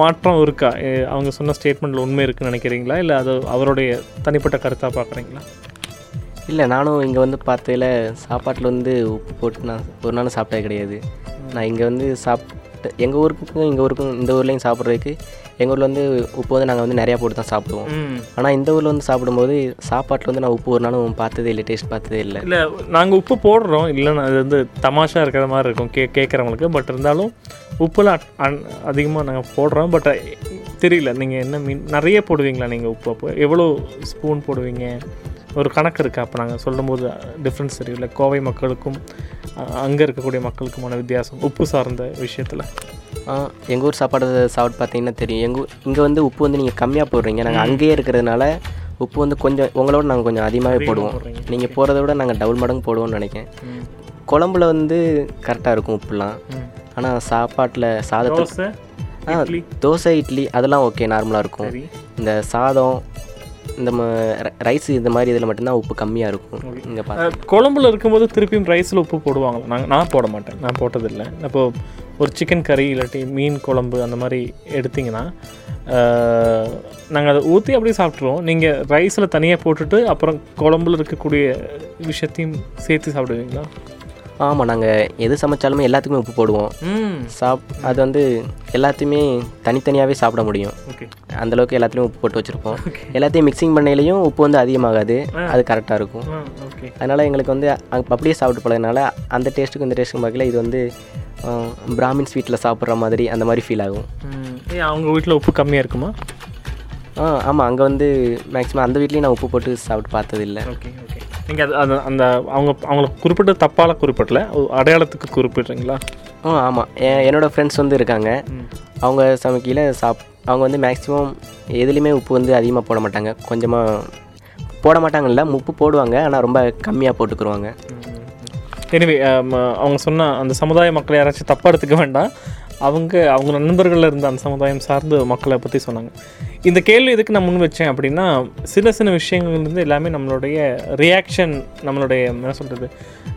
மாற்றம் இருக்கா? எ, அவங்க சொன்ன ஸ்டேட்மெண்ட்டில் உண்மை இருக்குன்னு நினைக்கிறீங்களா? இல்லை அது அவருடைய தனிப்பட்ட கருத்தாக பார்க்குறீங்களா இல்லை நானும் இங்கே வந்து பார்த்ததில் சாப்பாட்டில் வந்து உப்பு போட்டு நான் ஒரு நாளும் சாப்பிட்டது கிடையாது. நான் இங்கே வந்து சாப் எங்கள் ஊருக்கும் எங்கள் ஊருக்கும் இந்த ஊர்லேயும் சாப்பிட்றதுக்கு எங்கள் ஊரில் வந்து உப்பு வந்து நாங்கள் வந்து நிறையா போட்டு தான் சாப்பிடுவோம். ஆனால் இந்த ஊரில் வந்து சாப்பிடும்போது சாப்பாட்டில் வந்து நான் உப்பு ஒரு நாளும் பார்த்ததே இல்லை டேஸ்ட் பார்த்ததே இல்லை. இல்லை நாங்கள் உப்பு போடுறோம். இல்லைன்னா அது வந்து தமாஷா இருக்கிற மாதிரி இருக்கும் கே கேட்குறவங்களுக்கு பட் இருந்தாலும் உப்புலாம் அதிகமாக நாங்கள் போடுறோம். பட் தெரியல நீங்கள் என்ன மீன் நிறைய போடுவீங்களா நீங்கள் உப்பு அப்போ? எவ்வளோ ஸ்பூன் போடுவீங்க? ஒரு கணக்கு இருக்கா. அப்போ நாங்கள் சொல்லும்போது டிஃப்ரென்ஸ் தெரியல கோவை மக்களுக்கும் அங்கே இருக்கக்கூடிய மக்களுக்குமான வித்தியாசம் உப்பு சார்ந்த விஷயத்தில். எங்கள் ஊர் சாப்பாடு சாப்பிட்டு பார்த்தீங்கன்னா தெரியும். எங்கள் இங்கே வந்து உப்பு வந்து நீங்கள் கம்மியாக போடுறீங்க. நாங்கள் அங்கேயே இருக்கிறதுனால உப்பு வந்து கொஞ்சம் உங்களோட நாங்கள் கொஞ்சம் அதிகமாகவே போடுவோம். நீங்கள் போகிறத விட நாங்கள் டபுள் மடங்கு போடுவோம்னு நினைக்கிறேன். குழம்புல வந்து கரெக்டாக இருக்கும் உப்புலாம். ஆனால் சாப்பாட்டில் சாதத்தை தோசை ஆ இட்லி. தோசை இட்லி அதெல்லாம் ஓகே நார்மலாக இருக்கும். இந்த சாதம் இந்த ரைஸ் இந்த மாதிரி இதில் மட்டும்தான் உப்பு கம்மியாக இருக்கும். இங்கே பார்த்து குழம்புல இருக்கும்போது திருப்பியும் ரைஸில் உப்பு போடுவாங்களா? நாங்கள் நான் போட மாட்டேன். நான் போட்டதில்லை. அப்போ ஒரு சிக்கன் கறி இல்லாட்டி மீன் குழம்பு அந்த மாதிரி எடுத்திங்கன்னா நாங்கள் அதை ஊற்றி அப்படியே சாப்பிட்ருவோம் நீங்கள் ரைஸில் தனியாக போட்டுட்டு அப்புறம் குழம்புல இருக்கக்கூடிய விஷயத்தையும் சேர்த்து சாப்பிடுவீங்களா? ஆமாம் நாங்கள் எது சமைச்சாலுமே எல்லாத்துக்குமே உப்பு போடுவோம். சாப் அது வந்து எல்லாத்தையுமே தனித்தனியாகவே சாப்பிட முடியும். ஓகே. அந்தளவுக்கு எல்லாத்துலேயும் உப்பு போட்டு வச்சுருப்போம். எல்லாத்தையும் மிக்சிங் பண்ணையிலையும் உப்பு வந்து அதிகமாகாது. அது கரெக்டாக இருக்கும். அதனால் எங்களுக்கு வந்து அங்க அப்படியே சாப்பிட்டு பழகினால அந்த டேஸ்ட்டுக்கும் இந்த டேஸ்ட்டுக்கும் பார்க்கல இது வந்து பிராமின்ஸ் வீட்டில் சாப்பிட்ற மாதிரி அந்த மாதிரி ஃபீல் ஆகும். அவங்க வீட்டில் உப்பு கம்மியாக இருக்குமா? ஆ ஆமாம் அங்கே வந்து மேக்ஸிமம் அந்த வீட்லேயும் நான் உப்பு போட்டு சாப்பிட்டு பார்த்ததில்ல. Okay okay. நீங்கள் அது அது அந்த அவங்க அவங்கள குறிப்பிட்ட தப்பால குறிப்பிடல. அடையாளத்துக்கு குறிப்பிட்றீங்களா? ஆ ஆமாம் என்னோடய ஃப்ரெண்ட்ஸ் வந்து இருக்காங்க. அவங்க சமைக்கையில் சாப் அவங்க வந்து மேக்ஸிமம் எதுலேயுமே உப்பு வந்து அதிகமாக போட மாட்டாங்க. கொஞ்சமாக போட மாட்டாங்கல்ல உப்பு போடுவாங்க. ஆனால் ரொம்ப கம்மியாக போட்டுக்குருவாங்க. எனிவே அவங்க சொன்ன அந்த சமுதாய மக்களை யாராச்சும் தப்பாக எடுத்துக்க வேண்டாம். அவங்க அவங்க நண்பர்களில் இருந்த அந்த சமுதாயம் சார்ந்து மக்களை பற்றி சொன்னாங்க. இந்த கேள்வி எதுக்கு நான் முன் வச்சேன் அப்படின்னா சின்ன சின்ன விஷயங்கள்லேருந்து எல்லாமே நம்மளுடைய ரியாக்ஷன் நம்மளுடைய என்ன சொல்கிறது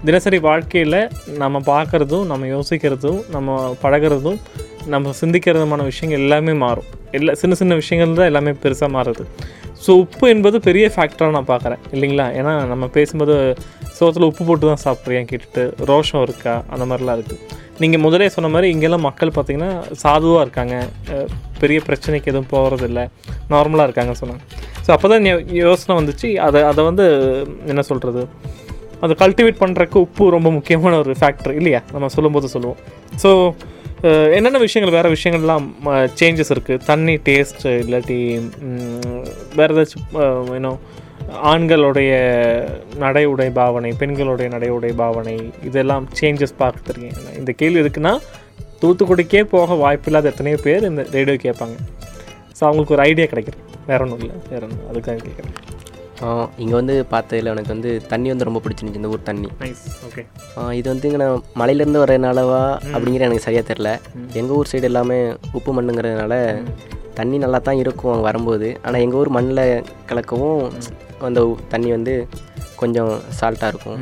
தினசரி வாழ்க்கையில் நம்ம பார்க்குறதும் நம்ம யோசிக்கிறதும் நம்ம பழகுறதும் நம்ம சிந்திக்கிறதுமான விஷயங்கள் எல்லாமே மாறும். எல்லா சின்ன சின்ன விஷயங்கள் தான் எல்லாமே பெருசாக மாறுது. ஸோ உப்பு என்பது பெரிய ஃபேக்டராக நான் பார்க்குறேன். இல்லைங்களா? ஏன்னா நம்ம பேசும்போது சோத்தில் உப்பு போட்டு தான் சாப்பிட்றியா கேட்டுட்டு ரோஷம் இருக்கா? அந்த மாதிரிலாம் இருக்குது நீங்கள் முதலே சொன்ன மாதிரி இங்கெல்லாம் மக்கள் பார்த்திங்கன்னா சாதுவாக இருக்காங்க. பெரிய பிரச்சனைக்கு எதுவும் போகிறதில்ல நார்மலாக இருக்காங்க சொன்னாங்க. ஸோ அப்போ தான் யோசனை வந்துச்சு. அதை அதை வந்து என்ன சொல்கிறது அதை கல்டிவேட் பண்ணுறக்கு உப்பு ரொம்ப முக்கியமான ஒரு ஃபேக்டர் இல்லையா? நம்ம சொல்லும்போது சொல்லுவோம். ஸோ என்னென்ன விஷயங்கள் வேறு விஷயங்கள்லாம் சேஞ்சஸ் இருக்குது தண்ணி டேஸ்ட்டு இல்லாட்டி வேறு ஏதாச்சும் ஏன்னோ ஆண்களுடைய நடை உடை பாவனை பெண்களுடைய நடை உடை பாவனை இதெல்லாம் சேஞ்சஸ் பார்த்துருக்கீங்க. இந்த கேள்வி எதுக்குன்னா தூத்துக்குடிக்கே போக வாய்ப்பில்லாத எத்தனையோ பேர் இந்த ரேடியோ கேட்பாங்க. ஸோ அவங்களுக்கு ஒரு ஐடியா கிடைக்குது. வேற ஒன்றும் இல்லை. வேற ஒன்றும் அதுக்காக கேட்குறேன். இங்கே வந்து பார்த்ததுல எனக்கு வந்து தண்ணி வந்து ரொம்ப பிடிச்சிருந்துச்சு இந்த ஊர் தண்ணி. ஓகே இது வந்து இங்கே நான் மலையிலேருந்து வரதுனாலவா அப்படிங்கிற எனக்கு சரியாக தெரில எங்கள் ஊர் சைடு எல்லாமே உப்பு மண்ணுங்கிறதுனால தண்ணி நல்லா தான் இருக்கும் அங்கே வரும்போது. ஆனால் எங்கள் ஊர் மண்ணில் கலக்கவும் அந்த தண்ணி வந்து கொஞ்சம் சால்ட்டாக இருக்கும்.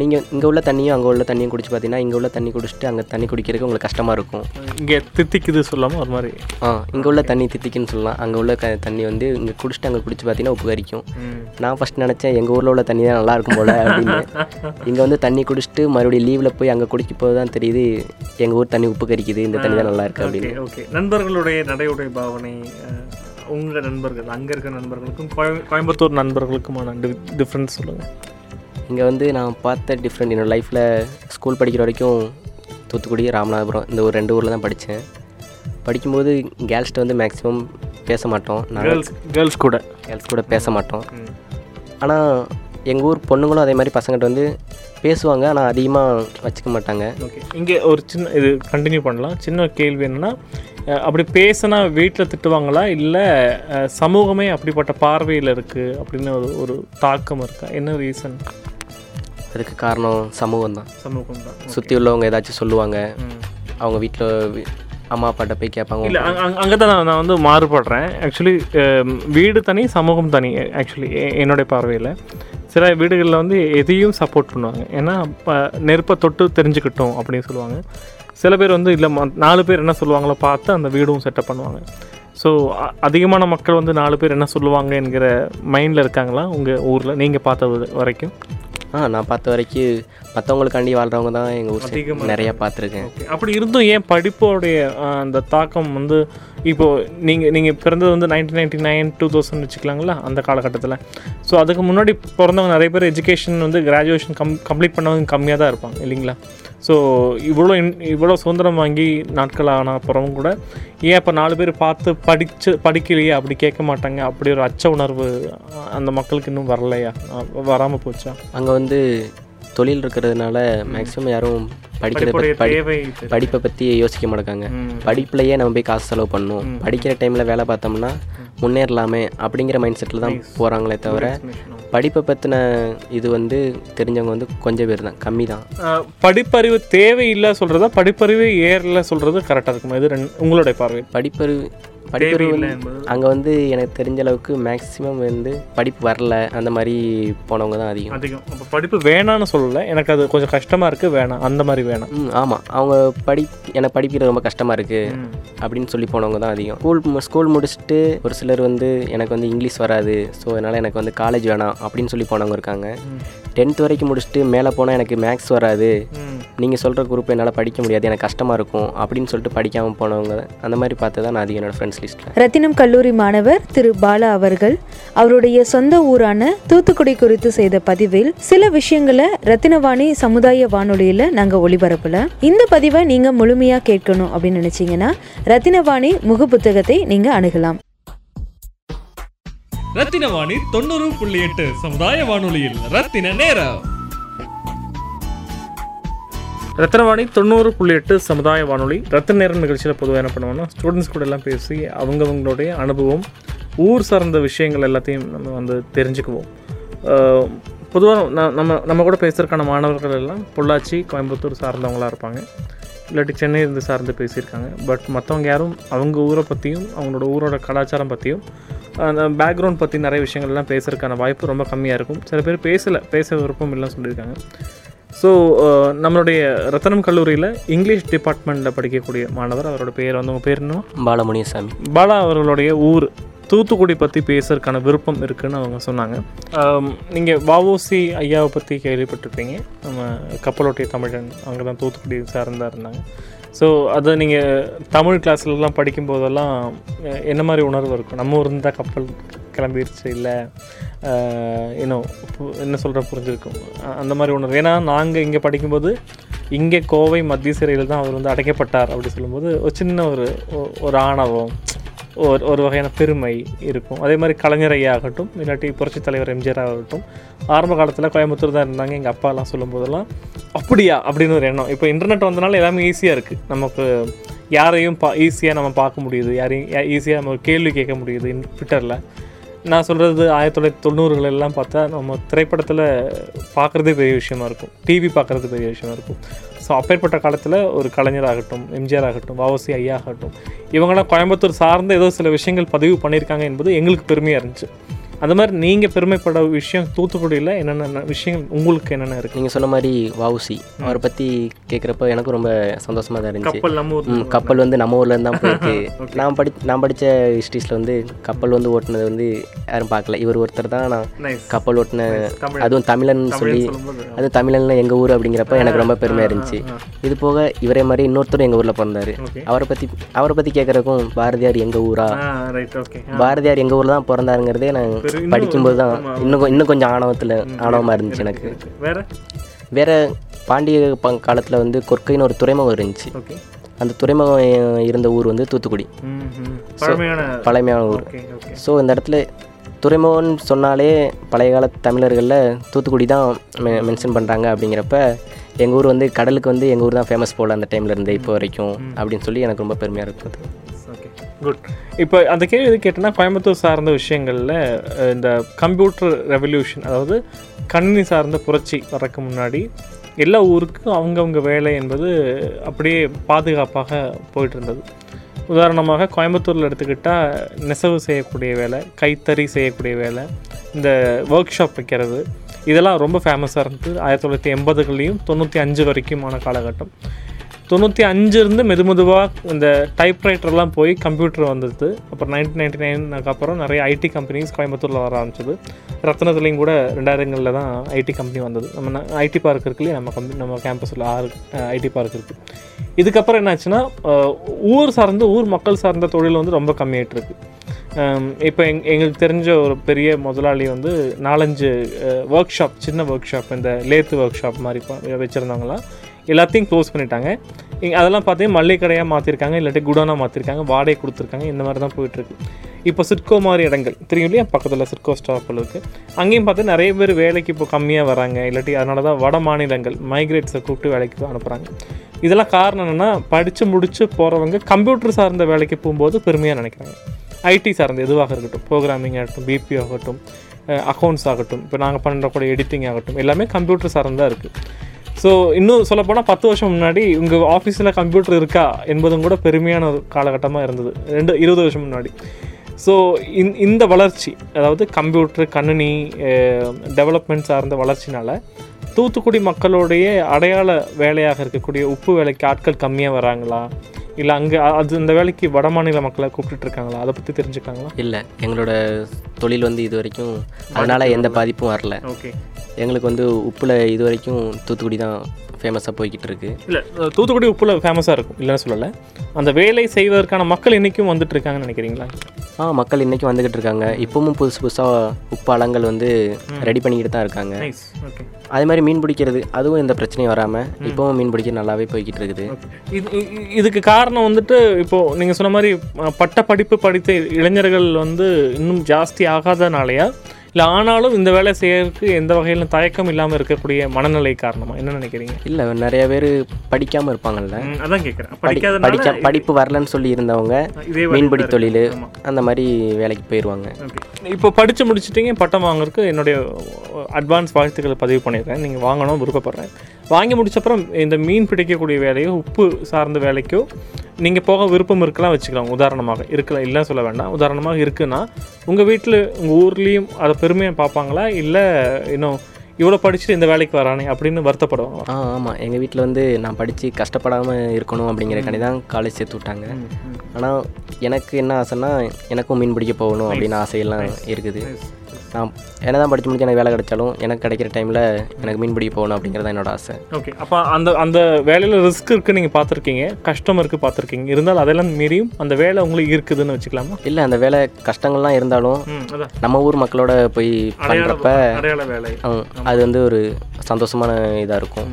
நீங்கள் இங்கே உள்ள தண்ணியும் அங்கே உள்ள தண்ணியும் குடிச்சு பார்த்தீங்கன்னா இங்கே உள்ள தண்ணி குடிச்சிட்டு அங்கே தண்ணி குடிக்கிறதுக்கு உங்களுக்கு கஷ்டமாக இருக்கும். இங்கே தித்திக்குது சொல்லாமல் ஒரு மாதிரி. ஆ இங்கே உள்ள தண்ணி தித்திக்குன்னு சொல்லலாம். அங்கே உள்ள க தண்ணி வந்து இங்கே குடிச்சிட்டு அங்கே குடிச்சு பார்த்தீங்கன்னா உப்பு கரிக்கும் நான் ஃபஸ்ட் நினச்சேன் எங்கள் ஊரில் உள்ள தண்ணி தான் நல்லா இருக்கும் போல அப்படின்னு. இங்கே வந்து தண்ணி குடிச்சிட்டு மறுபடியும் லீவில் போய் அங்கே குடிக்க போது தான் தெரியுது எங்கள் ஊர் தண்ணி உப்பு கரிக்குது இந்த தண்ணி தான் நல்லா இருக்கு அப்படின்னு. ஓகே நண்பர்களுடைய நடையுடை பாவனை உங்கள் நண்பர்கள் அங்கே இருக்க நண்பர்களுக்கும் கோய- கோயம்புத்தூர் நண்பர்களுக்குமான டிஃப்ரென்ஸ் சொல்லுங்கள் இங்கே வந்து நான் பார்த்த டிஃப்ரெண்ட் என்னோடய லைஃப்பில் ஸ்கூல் படிக்கிற வரைக்கும் தூத்துக்குடி ராமநாதபுரம் இந்த ஒரு ரெண்டு ஊரில் தான் படித்தேன். படிக்கும்போது கேர்ள்ஸ்கிட்ட வந்து மேக்ஸிமம் பேச மாட்டோம். கேர்ள்ஸ் கேர்ள்ஸ் கூட. கேர்ள்ஸ் கூட பேச மாட்டோம். ஆனால் எங்கள் ஊர் பொண்ணுங்களும் அதே மாதிரி பசங்கள்கிட்ட வந்து பேசுவாங்க. ஆனால் அதிகமாக வச்சுக்க மாட்டாங்க. ஓகே. இங்கே ஒரு சின்ன இது கண்டினியூ பண்ணலாம். சின்ன கேள்வி என்னென்னா அப்படி பேசினா வீட்டில் திட்டுவாங்களா? இல்லை சமூகமே அப்படிப்பட்ட பார்வையில் இருக்குது அப்படின்னு ஒரு ஒரு தாக்கம் இருக்கா? என்ன ரீசன் அதுக்கு காரணம் சமூகம் தான். சமூகம் தான். சுற்றி உள்ளவங்க ஏதாச்சும் சொல்லுவாங்க. அவங்க வீட்டில் அம்மா அப்பாட்ட போய் கேட்பாங்க. இல்லை அங்கே தான் நான் நான் வந்து மாறுபடுறேன். ஆக்சுவலி வீடு தனி சமூகம் தனி ஆக்சுவலி என்னுடைய பார்வையில். சில வீடுகளில் வந்து எதையும் சப்போர்ட் பண்ணுவாங்க. ஏன்னா இப்போ நெருப்பை தொட்டு தெரிஞ்சுக்கிட்டோம் அப்படின்னு சொல்லுவாங்க. சில பேர் வந்து இல்லை நாலு பேர் என்ன சொல்லுவாங்களோ பார்த்து அந்த வீடும் செட்டப் பண்ணுவாங்க. ஸோ அதிகமான மக்கள் வந்து நாலு பேர் என்ன சொல்லுவாங்க என்கிற மைண்டில் இருக்காங்களா? உங்கள் ஊரில் நீங்கள் பார்த்த வரைக்கும்? ஆ நான் பார்த்த வரைக்கும் மற்றவங்களுக்காண்டி வாழ்கிறவங்க தான் எங்கள் ஊர் நிறையா பார்த்துருக்கேன். அப்படி இருந்தும் ஏன் படிப்போடைய அந்த தாக்கம் வந்து இப்போது நீங்கள் நீங்கள் பிறந்தது வந்து nineteen ninety nine two thousand வச்சுக்கலாங்களா? அந்த காலகட்டத்தில். ஸோ அதுக்கு முன்னாடி பிறந்தவங்க நிறைய பேர் எஜுகேஷன் வந்து கிராஜுவேஷன் கம் கம்ப்ளீட் பண்ணவங்க கம்மியாக தான் இருப்பாங்க இல்லைங்களா? ஸோ இவ்வளோ இன் இவ்வளோ சுதந்திரம் வாங்கி நாட்கள் ஆன அப்புறமும் கூட ஏன் இப்போ நாலு பேர் பார்த்து படிச்சு படிக்கலையே அப்படி கேட்க மாட்டாங்க? அப்படி ஒரு அச்ச உணர்வு அந்த மக்களுக்கு இன்னும் வரலையா? வராமல் போச்சா? அங்கே வந்து தொழில் இருக்கிறதுனால மேக்ஸிமம் யாரும் படிக்கிறத. படிப்பை பற்றி யோசிக்க மாட்டாங்க. படிப்புலையே நம்ம போய் காசு செலவு பண்ணணும். படிக்கிற டைமில் வேலை பார்த்தோம்னா முன்னேறலாமே அப்படிங்கிற மைண்ட் செட்டில் தான் போகிறாங்களே தவிர படிப்பை பற்றின இது வந்து தெரிஞ்சவங்க வந்து கொஞ்சம் பேர் தான். கம்மி தான். படிப்பறிவு தேவையில்லை சொல்கிறதா படிப்பறிவு ஏறல சொல்கிறது கரெக்டாக இருக்குமா? இது ரெண்டு உங்களுடைய பார்வை. படிப்பறிவு என்பது? அங்கே வந்து எனக்கு தெரிஞ்ச அளவுக்கு மேக்ஸிமம் வந்து படிப்பு வரல. அந்த மாதிரி போனவங்க தான் அதிகம். அதிகம். அப்போ படிப்பு வேணான்னு சொல்லலை. எனக்கு அது கொஞ்சம் கஷ்டமாக இருக்குது வேணாம். அந்த மாதிரி வேணாம். ம் ஆமாம் அவங்க படி எனக்கு படிக்கிறது ரொம்ப கஷ்டமாக இருக்குது அப்படின்னு சொல்லி போனவங்க தான் அதிகம். ஸ்கூல் ஸ்கூல் முடிச்சுட்டு ஒரு சிலர் வந்து எனக்கு வந்து இங்கிலீஷ் வராது. ஸோ அதனால் எனக்கு வந்து காலேஜ் வேணாம் அப்படின்னு சொல்லி போனவங்க இருக்காங்க. டென்த் வரைக்கும் முடிச்சுட்டு மேலே போனால் எனக்கு மேக்ஸ் வராது. நீங்கள் சொல்கிற குரூப் என்னால் படிக்க முடியாது எனக்கு கஷ்டமாக இருக்கும் அப்படின்னு சொல்லிட்டு படிக்காமல் போனவங்க அந்த மாதிரி பார்த்து தான் நான் அதிகம் என்னோடய ஃப்ரெண்ட்ஸ் லிஸ்ட்டில் ரத்தினம் கல்லூரி மாணவர் திரு பாலா அவர்கள் அவருடைய சொந்த ஊரான தூத்துக்குடி குறித்து செய்த பதிவில் சில விஷயங்களை ரத்தினவாணி சமுதாய வானொலியில நாங்க ஒளிபரப்பல. இந்த பதிவை நீங்க முழுமையா கேட்கணும் அப்படின்னு நினைச்சீங்கன்னா ரத்தினவாணி முக புத்தகத்தை நீங்க அணுகலாம். ரத்தின வாணி தொண்ணூறு புள்ளி எட்டு சமுதாய வானொலியில் ரத்தின நேரம். ரத்னவாணி தொண்ணூறு புள்ளி எட்டு சமுதாய வானொலி. ரத்த நேரம் நிகழ்ச்சியில் பொதுவாக என்ன பண்ணுவோம்னா ஸ்டூடெண்ட்ஸ் கூட எல்லாம் பேசி அவங்கவுங்களுடைய அனுபவம் ஊர் சார்ந்த விஷயங்கள் எல்லாத்தையும் நம்ம வந்து தெரிஞ்சுக்குவோம். பொதுவாக நம்ம நம்ம கூட பேசுறதுக்கான மாணவர்கள் எல்லாம் பொள்ளாச்சி கோயம்புத்தூர் சார்ந்தவங்களாக இருப்பாங்க. இல்லாட்டி சென்னை இருந்து சார்ந்து பேசியிருக்காங்க. பட் மற்றவங்க யாரும் அவங்க ஊரை பற்றியும் அவங்களோட ஊரோட கலாச்சாரம் பற்றியும் அந்த பேக்ரவுண்ட் பற்றி நிறைய விஷயங்கள்லாம் பேசுகிறதுக்கான வாய்ப்பு ரொம்ப கம்மியாக இருக்கும். சில பேர் பேசலை பேச விருப்பம் இல்லைன்னு சொல்லியிருக்காங்க. ஸோ நம்மளுடைய ரத்தனம் கல்லூரியில் இங்கிலீஷ் டிபார்ட்மெண்ட்டில் படிக்கக்கூடிய மாணவர் அவரோட பேர் வந்து உங்கள் பேர் என்ன பாலமுனியசாமி. பாலா அவர்களுடைய ஊர் தூத்துக்குடி பற்றி பேசுறதுக்கான விருப்பம் இருக்குன்னு அவங்க சொன்னாங்க. நீங்கள் வஉசி ஐயாவை பற்றி கேள்விப்பட்டிருப்பீங்க. நம்ம கப்பலோட்டிய தமிழன் அவங்க தான் தூத்துக்குடி சார்ந்தா இருந்தாங்க. ஸோ அதை நீங்கள் தமிழ் கிளாஸ்லலாம் படிக்கும்போதெல்லாம் என்ன மாதிரி உணர்வு இருக்கும்? நம்ம ஊர் தான் கப்பல் கிளம்பிருச்சு இல்லை இன்னும் என்ன சொல்கிற புரிஞ்சிருக்கும். அந்த மாதிரி ஒன்று ஏன்னா நாங்கள் இங்கே படிக்கும்போது இங்கே கோவை மத்திய சிறையில் தான் அவர் வந்து அடைக்கப்பட்டார் அப்படி சொல்லும்போது ஒரு சின்ன ஒரு ஒரு ஆணவம் ஒரு ஒரு வகையான பெருமை இருக்கும். அதே மாதிரி கலைஞரையாகட்டும் ஆகட்டும் இல்லாட்டி புரட்சித் தலைவர் எம்ஜிஆர் ஆகட்டும் ஆரம்ப காலத்தில் கோயம்புத்தூர் தான் இருந்தாங்க எங்கள் அப்பாலாம் சொல்லும்போதெல்லாம் அப்படியா? அப்படின்னு ஒரு எண்ணம். இப்போ இன்டர்நெட் வந்தனால எல்லாமே ஈஸியாக இருக்குது நமக்கு யாரையும் பா ஈஸியாக நம்ம பார்க்க முடியுது. யாரையும் ஈஸியாக நம்ம கேள்வி கேட்க முடியுது ட்விட்டரில் நான் சொல்கிறது ஆயிரத்தி தொள்ளாயிரத்தி தொண்ணூறுகள் எல்லாம் பார்த்தா நம்ம திரைப்படத்தில் பார்க்குறதே பெரிய விஷயமா இருக்கும். டிவி பார்க்குறது பெரிய விஷயமா இருக்கும். ஸோ அப்பேற்பட்ட காலத்தில் ஒரு கலைஞராகட்டும் எம்ஜிஆர் ஆகட்டும் வாவசி ஐயா ஆகட்டும் இவங்களாம் கோயம்புத்தூர் சார்ந்த ஏதோ சில விஷயங்கள் பதிவு பண்ணியிருக்காங்க என்பது எங்களுக்கு பெருமையாக இருந்துச்சு. அந்த மாதிரி நீங்கள் பெருமைப்பட விஷயம் தூத்துக்குடியில் என்னென்ன விஷயங்கள் உங்களுக்கு என்னென்ன இருக்குது நீங்கள் சொன்ன மாதிரி வவுசி. அவரை பற்றி கேட்குறப்ப எனக்கும் ரொம்ப சந்தோஷமாக தான் இருந்துச்சு. கப்பல் நம்ம ஊர் கப்பல் வந்து நம்ம ஊர்ல இருந்து தான் போயிருக்கு. நான் படி நான் படித்த ஹிஸ்ட்ரிஸில் வந்து கப்பல் வந்து ஓட்டுனது வந்து யாரும் பார்க்கல. இவர் ஒருத்தர் தான் நான் கப்பல் ஓட்டின. அதுவும் தமிழன் சொல்லி அது தமிழன்ல எங்கள் ஊர் அப்படிங்கிறப்ப எனக்கு ரொம்ப பெருமையாக இருந்துச்சு. இது போக இவரே மாதிரி இன்னொருத்தரும் எங்கள் ஊரில் பிறந்தாரு. அவரை பற்றி அவரை பற்றி கேட்குறக்கும் பாரதியார் எங்கள் ஊரா? பாரதியார் எங்கள் ஊரில் தான் பிறந்தாருங்கிறதே நான் படிக்கும்போது தான் இன்னும் இன்னும் கொஞ்சம் ஆணவத்தில் ஆணவமாக இருந்துச்சு எனக்கு. வேற? வேற பாண்டிய காலத்தில் வந்து கொற்கைன்னு ஒரு துறைமுகம் இருந்துச்சு. அந்த துறைமுகம் இருந்த ஊர் வந்து தூத்துக்குடி. பழமையான ஊர். ஸோ இந்த இடத்துல துறைமுகம்னு சொன்னாலே பழைய கால தமிழர்களில் தூத்துக்குடி தான் மெ மென்ஷன் பண்ணுறாங்க அப்படிங்கிறப்ப எங்கள் ஊர் வந்து கடலுக்கு வந்து எங்கள் ஊர் தான் ஃபேமஸ் போல் அந்த டைம்ல இருந்து இப்போ வரைக்கும் அப்படின்னு சொல்லி எனக்கு ரொம்ப பெருமையாக இருக்குது. குட் இப்போ அந்த கேள்வி எது கேட்டேன்னா கோயம்புத்தூர் சார்ந்த விஷயங்களில் இந்த கம்ப்யூட்டர் ரெவல்யூஷன் அதாவது கணினி சார்ந்த புரட்சி வரக்கு முன்னாடி எல்லா ஊருக்கும் அவங்கவுங்க வேலை என்பது அப்படியே பாதுகாப்பாக போயிட்டு இருந்தது உதாரணமாக கோயம்புத்தூரில் எடுத்துக்கிட்டால் நெசவு செய்யக்கூடிய வேலை கைத்தறி செய்யக்கூடிய வேலை இந்த ஒர்க் ஷாப் வைக்கிறது இதெல்லாம் ரொம்ப ஃபேமஸாக இருந்தது. ஆயிரத்தி தொள்ளாயிரத்தி எண்பதுகள்லேயும் தொண்ணூற்றி அஞ்சு வரைக்குமான காலகட்டம். தொண்ணூற்றி அஞ்சுலேருந்து மெது மெதுவாக இந்த டைப்ரைட்டர்லாம் போய் கம்ப்யூட்டர் வந்தது. அப்புறம் நைன்டீன் நைன்டி நைனுக்கு அப்புறம் நிறைய ஐடி கம்பெனிஸ் கோயம்புத்தூரில் வர ஆரம்பிச்சது. ரத்னத்துலேயும் கூட ரெண்டாயிரங்களில் தான் ஐடி கம்பெனி வந்தது. நம்ம ஐடி பார்க் இருக்குல்லையே நம்ம கம்பெனி நம்ம கேம்பஸில் ஆறு ஐடி பார்க் இருக்குது இதுக்கப்புறம் என்னாச்சுன்னா ஊர் சார்ந்த ஊர் மக்கள் சார்ந்த தொழில் வந்து ரொம்ப கம்மியாகிட்டு இருக்குது இப்போ எங் எங்களுக்கு தெரிஞ்ச ஒரு பெரிய முதலாளி வந்து நாலஞ்சு ஒர்க் ஷாப் சின்ன ஒர்க் ஷாப் இந்த லேத்து ஒர்க் ஷாப் மாதிரி வச்சுருந்தாங்களாம் எல்லாத்தையும் க்ளோஸ் பண்ணிட்டாங்க. இங்கே அதெல்லாம் பார்த்தீங்கன்னா மல்லிகை கடையாக மாற்றிருக்காங்க இல்லாட்டி குடோனாக மாற்றிருக்காங்க வாடகை கொடுத்துருக்காங்க இந்த மாதிரி தான் போயிட்டுருக்கு. இப்போ சிட்கோ மாதிரி இடங்கள் தெரியும் இல்லையா? பக்கத்தில் சிட்கோ ஸ்டாப்பில் இருக்குது அங்கேயும் பார்த்து நிறைய பேர் வேலைக்கு இப்போ கம்மியாக வராங்க இல்லாட்டி அதனால தான் வட மாநிலங்கள் மைக்ரேட்ஸை கூப்பிட்டு வேலைக்கு அனுப்புகிறாங்க இதெல்லாம் காரணம் என்னென்னா படித்து முடித்து போகிறவங்க கம்ப்யூட்டர் சார்ந்த வேலைக்கு போகும்போது பெருமையாக நினைக்கிறாங்க. ஐடி சார்ந்த எதுவாக இருக்கட்டும் ப்ரோக்ராமிங் ஆகட்டும் பிபி ஆகட்டும் அக்கௌண்ட்ஸ் ஆகட்டும் இப்போ நாங்கள் பண்ணுறக்கூடிய எடிட்டிங் ஆகட்டும் எல்லாமே கம்ப்யூட்டர் சார்ந்தாக இருக்குது ஸோ இன்னும் சொல்லப்போனால் பத்து வருஷம் முன்னாடி உங்கள் ஆஃபீஸில் கம்ப்யூட்டர் இருக்கா என்பதும் கூட பெருமையான ஒரு காலகட்டமாக இருந்தது. ரெண்டு இருபது வருஷம் முன்னாடி. ஸோ இந் இந்த வளர்ச்சி அதாவது கம்ப்யூட்டர் கணினி டெவலப்மெண்ட் சார்ந்த வளர்ச்சினால தூத்துக்குடி மக்களுடைய அடையாள வேலையாக இருக்கக்கூடிய உப்பு வேலைக்கு ஆட்கள் கம்மியாக வராங்களா? இல்லை அங்கே அது அந்த வேலைக்கு வட மாநில மக்களை கூப்பிட்டுட்டு இருக்காங்களா? அதை பற்றி தெரிஞ்சுக்காங்களா இல்லை எங்களோட தொழில் வந்து இது வரைக்கும் அதனால் எந்த பாதிப்பும் வரல. ஓகே எங்களுக்கு வந்து உப்பில் இது வரைக்கும் தூத்துக்குடி தான் ஃபேமஸாக போய்கிட்டு இருக்கு இல்லை தூத்துக்குடி உப்புல ஃபேமஸாக இருக்கும் இல்லைன்னு சொல்லலை. அந்த வேலை செய்வதற்கான மக்கள் இன்றைக்கும் வந்துட்டு இருக்காங்கன்னு நினைக்கிறீங்களா? ஆ மக்கள் இன்றைக்கும் வந்துக்கிட்டு இருக்காங்க இப்போவும் புதுசு புதுசாக உப்பு அலங்கள் வந்து ரெடி பண்ணிக்கிட்டு தான் இருக்காங்க. அதே மாதிரி மீன் பிடிக்கிறது அதுவும் எந்த பிரச்சனையும் வராமல் இப்போவும் மீன் பிடிக்க நல்லாவே போய்கிட்டு இருக்குது இது இதுக்கு காரணம் வந்துட்டு இப்போ நீங்கள் சொன்ன மாதிரி பட்ட படிப்பு படித்த இளைஞர்கள் வந்து இன்னும் ஜாஸ்தி ஆகாதனாலயா இல்லை ஆனாலும் இந்த வேலை செய்யறதுக்கு எந்த வகையிலும் தயக்கம் இல்லாமல் இருக்கக்கூடிய மனநிலை காரணமா? என்ன நினைக்கிறீங்க? இல்லை நிறைய பேர் படிக்காமல் இருப்பாங்கல்ல. அதான் கேட்குறேன் படி படிக்க படிப்பு வரலன்னு சொல்லி இருந்தவங்க மீன்பிடி தொழில். அந்த மாதிரி வேலைக்கு போயிடுவாங்க இப்போ படித்து முடிச்சிட்டிங்க பட்டம் வாங்குறதுக்கு என்னுடைய அட்வான்ஸ் வாழ்த்துக்களை பதிவு பண்ணிடுறேன். நீங்கள் வாங்கணும் விருப்பப்படுறேன். வாங்கி முடிச்சப்புறம் இந்த மீன் பிடிக்கக்கூடிய வேலையோ உப்பு சார்ந்த வேலைக்கோ நீங்கள் போக விருப்பம் இருக்கலாம் வச்சுக்கலாம். உதாரணமாக இருக்கலாம். இல்லைன்னு சொல்ல வேண்டாம். உதாரணமாக இருக்குன்னா உங்கள் வீட்டில் உங்கள் ஊர்லேயும் அதை பெருமையாக பார்ப்பாங்களா? இல்லை இன்னும் இவ்வளோ படிச்சுட்டு இந்த வேலைக்கு வரானே அப்படின்னு வருத்தப்படுவாங்களா? ஆ ஆமாம் எங்கள் வீட்டில் வந்து நான் படித்து கஷ்டப்படாமல் இருக்கணும் அப்படிங்கிறக்காண்டி தான் காலேஜ் சேர்த்து விட்டாங்க. ஆனால் எனக்கு என்ன ஆசைன்னா எனக்கும் மீன் பிடிக்க போகணும் அப்படின்னு ஆசையெல்லாம் இருக்குது. நான் என்ன தான் படித்து முடிச்சு எனக்கு வேலை கிடைச்சாலும் எனக்கு கிடைக்கிற டைமில் எனக்கு மீன் பிடிக்க போகணும் அப்படிங்கிறது என்னோட ஆசை. ஓகே அப்போ அந்த அந்த வேலையில் ரிஸ்க் இருக்குது நீங்கள் பார்த்துருக்கீங்க கஷ்டம் இருக்குது பார்த்துருக்கீங்க. இருந்தாலும் அதெல்லாம் மீறியும் அந்த வேலை உங்களுக்கு இருக்குதுன்னு வச்சுக்கலாமா? இல்லை அந்த வேலை கஷ்டங்கள்லாம் இருந்தாலும் நம்ம ஊர் மக்களோட போய் பண்ணுறப்ப அது வந்து ஒரு சந்தோஷமான இதாக இருக்கும்.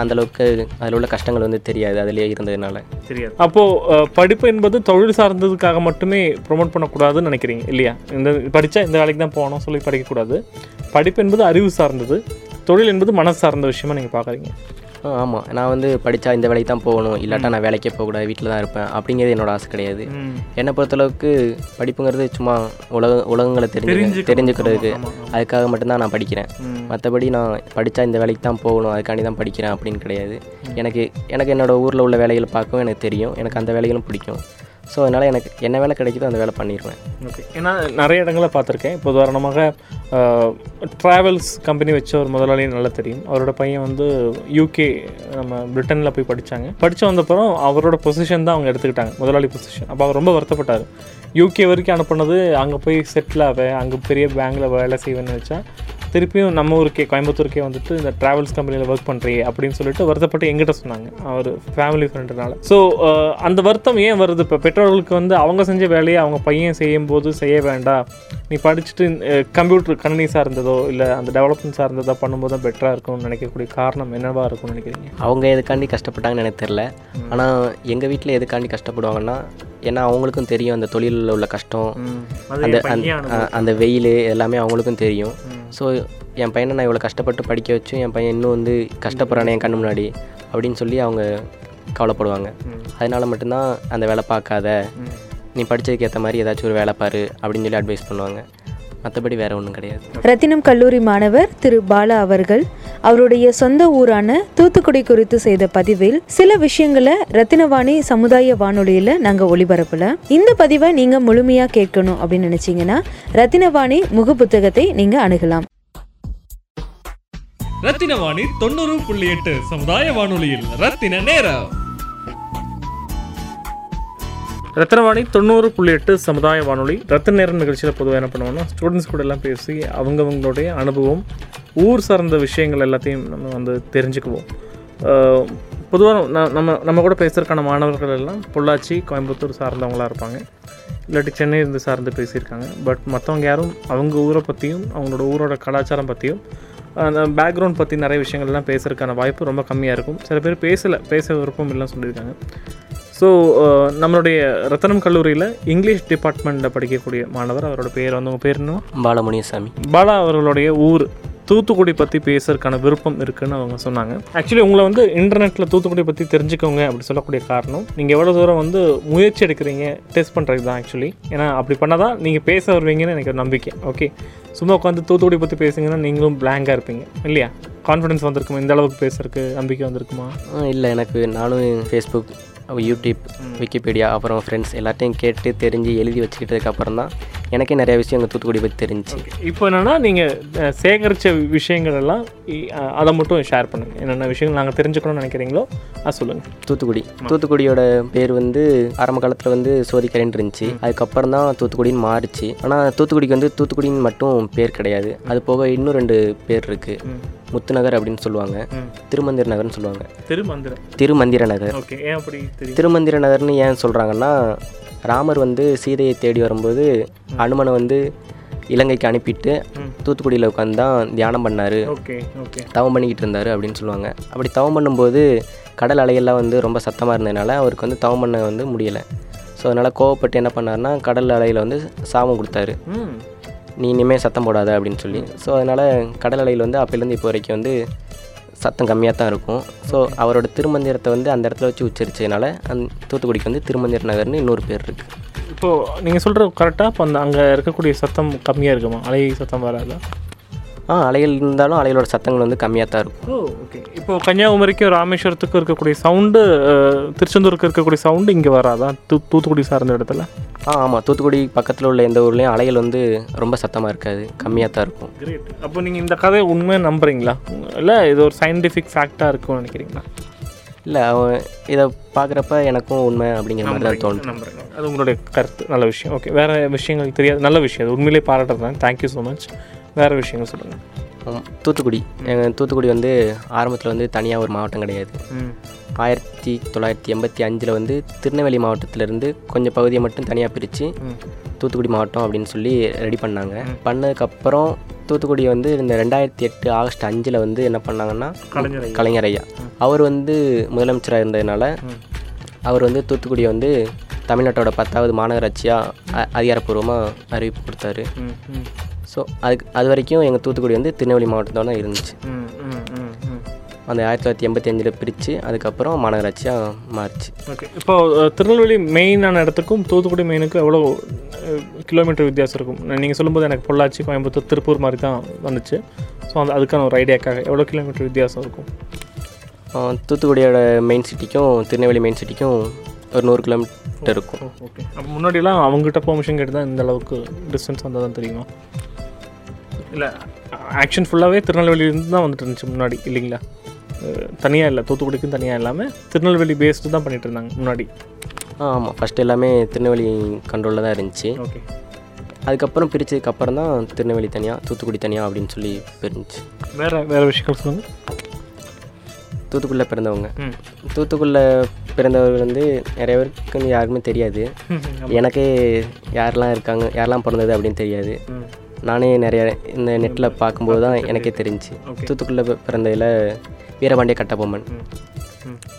அந்த அளவுக்கு அதில் உள்ள கஷ்டங்கள் வந்து தெரியாது. அதிலே இருந்ததுனால. தெரியாது. அப்போது படிப்பு என்பது தொழில் சார்ந்ததுக்காக மட்டுமே ப்ரொமோட் பண்ணக்கூடாதுன்னு நினைக்கிறீங்க இல்லையா? இந்த படித்தா இந்த வேலைக்கு தான் போகணும் சொல்லி படிக்கக்கூடாது. படிப்பு என்பது அறிவு சார்ந்தது. தொழில் என்பது மனசு சார்ந்த விஷயமா நீங்கள் பார்க்குறீங்க ஆமாம் நான் வந்து படித்தா இந்த வேலைக்கு தான் போகணும். இல்லாட்டா நான் வேலைக்கே போகக்கூடாது. வீட்டில் தான் இருப்பேன். அப்படிங்கிறது என்னோட ஆசை கிடையாது. என்னை பொறுத்தளவுக்கு படிப்புங்கிறது சும்மா உலக உலகங்களை தெரிஞ்சு. தெரிஞ்சுக்கிறதுக்கு. அதுக்காக மட்டும்தான் நான் படிக்கிறேன். மற்றபடி நான் படித்தா இந்த வேலைக்கு தான் போகணும். அதுக்காண்டி தான் படிக்கிறேன் அப்படின்னு கிடையாது. எனக்கு எனக்கு என்னோட ஊரில் உள்ள வேலைகளை பார்க்கவும் எனக்கு தெரியும். எனக்கு அந்த வேலைகளும் பிடிக்கும். ஸோ அதனால் எனக்கு என்ன வேலை கிடைக்குதோ அந்த வேலை பண்ணிடுவேன் ஓகே ஏன்னா நிறைய இடங்களில் பார்த்துருக்கேன். இப்போ உதாரணமாக ட்ராவல்ஸ் கம்பெனி வச்ச ஒரு முதலாளி நல்லா தெரியும். அவரோட பையன் வந்து யூகே நம்ம பிரிட்டனில் போய் படித்தாங்க படித்து வந்தப்பறம் அவரோட பொசிஷன் தான் அவங்க எடுத்துக்கிட்டாங்க முதலாளி பொசிஷன் அப்போ அவர் ரொம்ப வருத்தப்பட்டார். யூகே வரைக்கும் அனுப்புனது அங்கே போய் செட்டில் ஆவேன் அங்கே பெரிய பேங்கில் வேலை செய்வேன்னு வச்சா திருப்பியும் நம்ம ஊருக்கே கோயம்புத்தூருக்கே வந்துட்டு இந்த ட்ராவல்ஸ் கம்பெனியில் ஒர்க் பண்ணுறியே அப்படின்னு சொல்லிட்டு வருத்தப்பட்டு எங்கிட்ட சொன்னாங்க. அவர் ஃபேமிலி ஃப்ரெண்டுனால ஸோ அந்த வருத்தம் ஏன் வருது? இப்போ பெற்றோர்களுக்கு வந்து அவங்க செஞ்ச வேலையை அவங்க பையன் செய்யும் போது செய்ய வேண்டாம் நீ படிச்சுட்டு கம்ப்யூட்டர் கணினி சார்ந்ததோ இல்லை அந்த டெவலப்மெண்ட் சார்ந்ததோ பண்ணும்போது தான் பெட்டராக இருக்கும்னு நினைக்கக்கூடிய காரணம் என்னவா இருக்கும்னு நினைக்கிறீங்க? அவங்க எதுக்காண்டி கஷ்டப்பட்டாங்கன்னு எனக்கு தெரில ஆனால் எங்கள் வீட்டில் எதுக்காண்டி கஷ்டப்படுவாங்கன்னா ஏன்னா அவங்களுக்கும் தெரியும் அந்த தொழிலில் உள்ள கஷ்டம். அந்த அந்த- வெயில் எல்லாமே அவங்களுக்கும் தெரியும். ஸோ என் பையனை நான் இவ்வளோ கஷ்டப்பட்டு படிக்க வச்சும் என் பையன் இன்னும் வந்து கஷ்டப்படுறானே என் கண்ணு முன்னாடி அப்படின்னு சொல்லி அவங்க கவலைப்படுவாங்க. அதனால மட்டும்தான் அந்த வேலை பார்க்காத. நீ படித்ததுக்கு ஏற்ற மாதிரி ஏதாச்சும் ஒரு வேலை பாரு அப்படின்னு சொல்லி அட்வைஸ் பண்ணுவாங்க. மற்றபடி வேறு ஒன்றும் கிடையாது. ரத்தினம் கல்லூரி மாணவர் திரு பாலா அவர்கள் அவருடைய சொந்த ஊரான தூத்துக்குடி குறித்து செய்த பதிவில் சில விஷயங்களை ரத்தினவாணி சமுதாய வானொலியில நாங்க ஒளிபரப்பல. இந்த பதிவை நீங்க முழுமையா கேட்கணும் அப்படின்னு நினைச்சீங்கன்னா ரத்தினவாணி முக புத்தகத்தை நீங்க அணுகலாம். ரத்தின வாணி தொண்ணூறு புள்ளி எட்டு சமுதாய வானொலியில் ரத்தின நேரம். ரத்தனவாணி தொண்ணூறு புள்ளி எட்டு சமுதாய வானொலி. ரத்த நேரம் நிகழ்ச்சியில் பொதுவாக என்ன பண்ணுவோம்னா ஸ்டூடெண்ட்ஸ் கூட எல்லாம் பேசி அவங்கவுங்களுடைய அனுபவம் ஊர் சார்ந்த விஷயங்கள் எல்லாத்தையும் நம்ம வந்து தெரிஞ்சுக்குவோம். பொதுவாக நம்ம நம்ம கூட பேசுகிறதுக்கான மாணவர்கள் எல்லாம் பொள்ளாச்சி கோயம்புத்தூர் சார்ந்தவங்களாக இருப்பாங்க. இல்லாட்டி சென்னை இருந்து சார்ந்து பேசியிருக்காங்க. பட் மற்றவங்க யாரும் அவங்க ஊரை பற்றியும் அவங்களோட ஊரோட கலாச்சாரம் பற்றியும் அந்த பேக்ரவுண்ட் பற்றி நிறைய விஷயங்கள்லாம் பேசுறதுக்கான வாய்ப்பு ரொம்ப கம்மியாக இருக்கும். சில பேர் பேசலை பேச விருப்பம் இல்லைன்னு சொல்லியிருக்காங்க. ஸோ நம்மளுடைய ரத்தனம் கல்லூரியில் இங்கிலீஷ் டிபார்ட்மெண்ட்டில் படிக்கக்கூடிய மாணவர் அவரோட பேர் வந்து உங்கள் பேர் என்ன? பாலமுனியசாமி. பாலா அவர்களுடைய ஊர் தூத்துக்குடி பற்றி பேசுறதுக்கான விருப்பம் இருக்குன்னு அவங்க சொன்னாங்க. ஆக்சுவலி உங்களை வந்து இன்டர்நெட்டில் தூத்துக்குடி பற்றி தெரிஞ்சுக்கோங்க அப்படி சொல்லக்கூடிய காரணம் நீங்கள் எவ்வளோ தூரம் வந்து முயற்சி எடுக்கிறீங்க டெஸ்ட் பண்ணுறது தான் ஆக்சுவலி ஏன்னா அப்படி பண்ணால் தான் நீங்கள் பேச வருவீங்கன்னு எனக்கு ஒரு நம்பிக்கை ஓகே சும்மா உட்காந்து தூத்துக்குடி பற்றி பேசுங்கன்னா நீங்களும் பிளாங்காக இருப்பீங்க இல்லையா? கான்ஃபிடன்ஸ் வந்திருக்குமா? இந்த அளவுக்கு பேசுறதுக்கு நம்பிக்கை வந்திருக்குமா? இல்லை எனக்கு நானும் ஃபேஸ்புக் யூடியூப் விக்கிபீடியா அப்புறம் ஃப்ரெண்ட்ஸ் எல்லாத்தையும் கேட்டு தெரிஞ்சு எழுதி வச்சுக்கிட்டதுக்கு அப்புறம் தான் எனக்கே நிறைய விஷயம் எங்கள் தூத்துக்குடி பற்றி தெரிஞ்சு. இப்போ என்னென்னா நீங்கள் சேகரித்த விஷயங்கள் எல்லாம் அதை மட்டும் ஷேர் பண்ணுங்கள் என்னென்ன விஷயங்கள் நாங்கள் தெரிஞ்சுக்கணும்னு நினைக்கிறீங்களோ அது சொல்லுங்கள் தூத்துக்குடி. தூத்துக்குடியோட பேர் வந்து ஆரம்ப காலத்தில் வந்து சோதிக்கரைன்னு இருந்துச்சு. அதுக்கப்புறம் தான் தூத்துக்குடின்னு மாறுச்சு. ஆனால் தூத்துக்குடிக்கு வந்து தூத்துக்குடின்னு மட்டும் பேர் கிடையாது. அது போக இன்னும் ரெண்டு பேர் இருக்குது முத்துநகர் அப்படின்னு சொல்லுவாங்க. திருமந்திர நகர்னு சொல்லுவாங்க. திருமந்திரம் திருமந்திர நகர். திருமந்திர நகர்னு ஏன் சொல்கிறாங்கன்னா ராமர் வந்து சீதையை தேடி வரும்போது அனுமனை வந்து இலங்கைக்கு அனுப்பிட்டு தூத்துக்குடியில் உட்காந்து தான் தியானம் பண்ணார். தவம் பண்ணிக்கிட்டு இருந்தார் அப்படின்னு சொல்லுவாங்க. அப்படி தவம் பண்ணும்போது கடல் அலையெல்லாம் வந்து ரொம்ப சத்தமாக இருந்ததுனால அவருக்கு வந்து தவம் பண்ண வந்து முடியலை. ஸோ அதனால் கோவப்பட்டு என்ன பண்ணாருன்னா கடல் அலையில் வந்து சாபம் கொடுத்தாரு. நீ இனிமேல் சத்தம் போடாத அப்படின்னு சொல்லி. ஸோ அதனால் கடல் அலையில் வந்து அப்போலேருந்து இப்போ வரைக்கும் வந்து சத்தம் கம்மியாக தான் இருக்கும். ஸோ அவரோட திருமந்திரத்தை வந்து அந்த இடத்துல வச்சு உச்சரிச்சதுனால அந்த தூத்துக்குடிக்கு வந்து திருமந்திர நகர்னு இன்னொரு பேர் இருக்குது இப்போது நீங்கள் சொல்கிற கரெக்டாக இப்போ அந்த அங்கே இருக்கக்கூடிய சத்தம் கம்மியாக இருக்குமா? அலை சத்தம் வராதா? ஆ அலைகள் இருந்தாலும் அலைகளோட சத்தங்கள் வந்து கம்மியாக தான் இருக்கும். ஓ ஓகே இப்போ கன்னியாகுமரிக்கும் ராமேஸ்வரத்துக்கும் இருக்கக்கூடிய சவுண்டு திருச்செந்தூருக்கு இருக்கக்கூடிய சவுண்டு இங்கே வராதா? தூ தூத்துக்குடி சார்ந்த இடத்துல? ஆ ஆமாம் தூத்துக்குடி பக்கத்தில் உள்ள எந்த ஊர்லேயும் அலைகள் வந்து ரொம்ப சத்தமாக இருக்காது. கம்மியாக தான் இருக்கும். கிரேட் அப்போ நீங்கள் இந்த கதையை உண்மையாக நம்புறீங்களா? இல்லை இது ஒரு சயின்டிஃபிக் ஃபேக்டாக இருக்கும்னு நினைக்கிறீங்களா? இல்லை அவன் இதை பார்க்குறப்ப எனக்கும் உண்மை அப்படிங்கிற மாதிரி தான் தோணுது. அது உங்களுடைய கருத்து. நல்ல விஷயம். ஓகே வேறு விஷயங்கள் தெரியாது. நல்ல விஷயம். அது உண்மையிலே பாராட்டுறது தான் தேங்க்யூ ஸோ மச் வேறு விஷயங்கள் சொல்லுங்கள் தூத்துக்குடி. எங்கள் தூத்துக்குடி வந்து ஆரம்பத்தில் வந்து தனியாக ஒரு மாவட்டம் கிடையாது. ஆயிரத்தி தொள்ளாயிரத்தி எண்பத்தி அஞ்சில் வந்து திருநெல்வேலி மாவட்டத்திலேருந்து கொஞ்சம் பகுதியை மட்டும் தனியாக பிரித்து தூத்துக்குடி மாவட்டம் அப்படின்னு சொல்லி ரெடி பண்ணாங்க. பண்ணதுக்கப்புறம் தூத்துக்குடியை வந்து இந்த ரெண்டாயிரத்தி எட்டு ஆகஸ்ட் அஞ்சில் வந்து என்ன பண்ணாங்கன்னா கலைஞர் ஐயா. அவர் வந்து முதலமைச்சராக இருந்ததுனால அவர் வந்து தூத்துக்குடியை வந்து தமிழ்நாட்டோட பத்தாவது மாநகராட்சியாக அதிகாரப்பூர்வமாக அறிவிப்பு கொடுத்தாரு. ஸோ அதுக்கு அது வரைக்கும் எங்கள் தூத்துக்குடி வந்து திருநெல்வேலி மாவட்டத்தோட தான் இருந்துச்சு. அந்த ஆயிரத்தி தொள்ளாயிரத்தி எண்பத்தி அஞ்சில் பிரித்து அதுக்கப்புறம் மாநகராட்சியாக மாறிச்சு. ஓகே. இப்போ திருநெல்வேலி மெயினான இடத்துக்கும் தூத்துக்குடி மெயினுக்கும் எவ்வளோ கிலோமீட்டர் வித்தியாசம் இருக்கும்? நீங்கள் சொல்லும்போது எனக்கு பொள்ளாச்சி கோயம்புத்தூர் திருப்பூர் மாதிரி தான் வந்துச்சு. ஸோ அந்த அதுக்கான ஒரு ஐடியாக்காக எவ்வளோ கிலோமீட்டர் வித்தியாசம் இருக்கும்? தூத்துக்குடியோட மெயின் சிட்டிக்கும் திருநெல்வேலி மெயின் சிட்டிக்கும் ஒரு நூறு கிலோமீட்டர் இருக்கும். ஓகே. அப்போ முன்னாடிலாம் அவங்ககிட்ட பெர்மிஷன் கேட்டு தான் இந்த அளவுக்கு டிஸ்டன்ஸ் வந்தால் தான் தெரியுமா? இல்லை ஆக்ஷன் ஃபுல்லாகவே திருநெல்வேலியிலேருந்து தான் வந்துட்டு இருந்துச்சு முன்னாடி இல்லைங்களா? தனியாக இல்லை தூத்துக்குடிக்கும் தனியாக இல்லாமல் திருநெல்வேலி பேஸ்டு தான் பண்ணிட்டு இருந்தாங்க முன்னாடி. ஆ ஆமாம் ஃபஸ்ட் எல்லாமே திருநெல்வேலி கண்ட்ரோலில் தான் இருந்துச்சு. ஓகே அதுக்கப்புறம் பிரித்ததுக்கு அப்புறம் தான் திருநெல்வேலி தனியாக தூத்துக்குடி தனியாக அப்படின்னு சொல்லி பிரிஞ்சுச்சு. வேறு வேறு விஷயங்கள் சொல்லுங்கள் தூத்துக்குடியில் பிறந்தவங்க. தூத்துக்குடியில் பிறந்தவர்கள் வந்து நிறைய பேருக்கு வந்து யாருக்குமே தெரியாது. எனக்கே யாரெல்லாம் இருக்காங்க யாரெல்லாம் பிறந்தது அப்படின்னு தெரியாது. நானே நிறைய இந்த நெட்டில் பார்க்கும்போது தான் எனக்கே தெரிஞ்சு தூத்துக்குடியில் பிறந்ததில் வீரபாண்டிய கட்டபொம்மன்.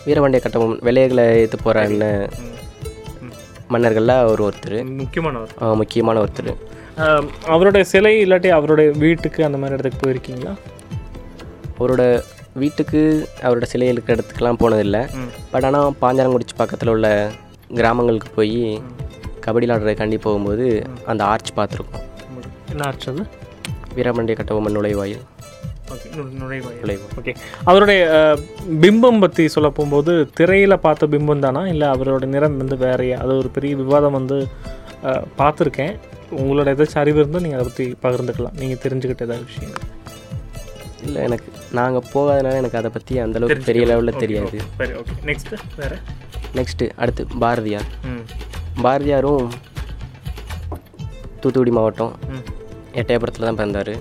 வீரபாண்டிய கட்டபொம்மன் வெள்ளையர்களை எடுத்து போகிற மன்னர்களில் அவர் ஒருத்தர். முக்கியமானவர். முக்கியமான ஒருத்தர். ஆம், அவருடைய சிலை இல்லாட்டி அவருடைய வீட்டுக்கு அந்த மாதிரி இடத்துக்கு போயிருக்கீங்களா? அவரோட வீட்டுக்கு அவரோட சிலை இருக்கிற இடத்துக்குலாம் போனதில்லை. பட் ஆனால் பாஞ்சாலங்குறிச்சி பக்கத்தில் உள்ள கிராமங்களுக்கு போய் கபடி விளாடுறதுக்காண்டி போகும்போது அந்த ஆர்ச் பார்த்துருக்கோம். என்ன வீரபாண்டிய கட்டபொம்மன் நுழைவாயில். ஓகே நுழைவாயில். ஓகே. அவருடைய பிம்பம் பற்றி சொல்ல போகும்போது திரையில் பார்த்த பிம்பம் தானா? இல்லை அவரோட நிறம் வந்து வேறையா அது ஒரு பெரிய விவாதம் வந்து பார்த்துருக்கேன். உங்களோட ஏதாச்சும் அறிவு இருந்தால் நீங்கள் அதை பற்றி பகிர்ந்துக்கலாம். நீங்கள் தெரிஞ்சுக்கிட்ட ஏதாவது விஷயம் இல்லை எனக்கு நாங்கள் போகாதனால எனக்கு அதை பற்றி அந்தளவுக்கு பெரிய லெவலில் தெரியாது. நெக்ஸ்ட்டு வேறு? நெக்ஸ்ட்டு அடுத்து பாரதியார். பாரதியாரும் தூத்துக்குடி மாவட்டம். எட்டயபுரத்தில் தான் பிறந்தார்.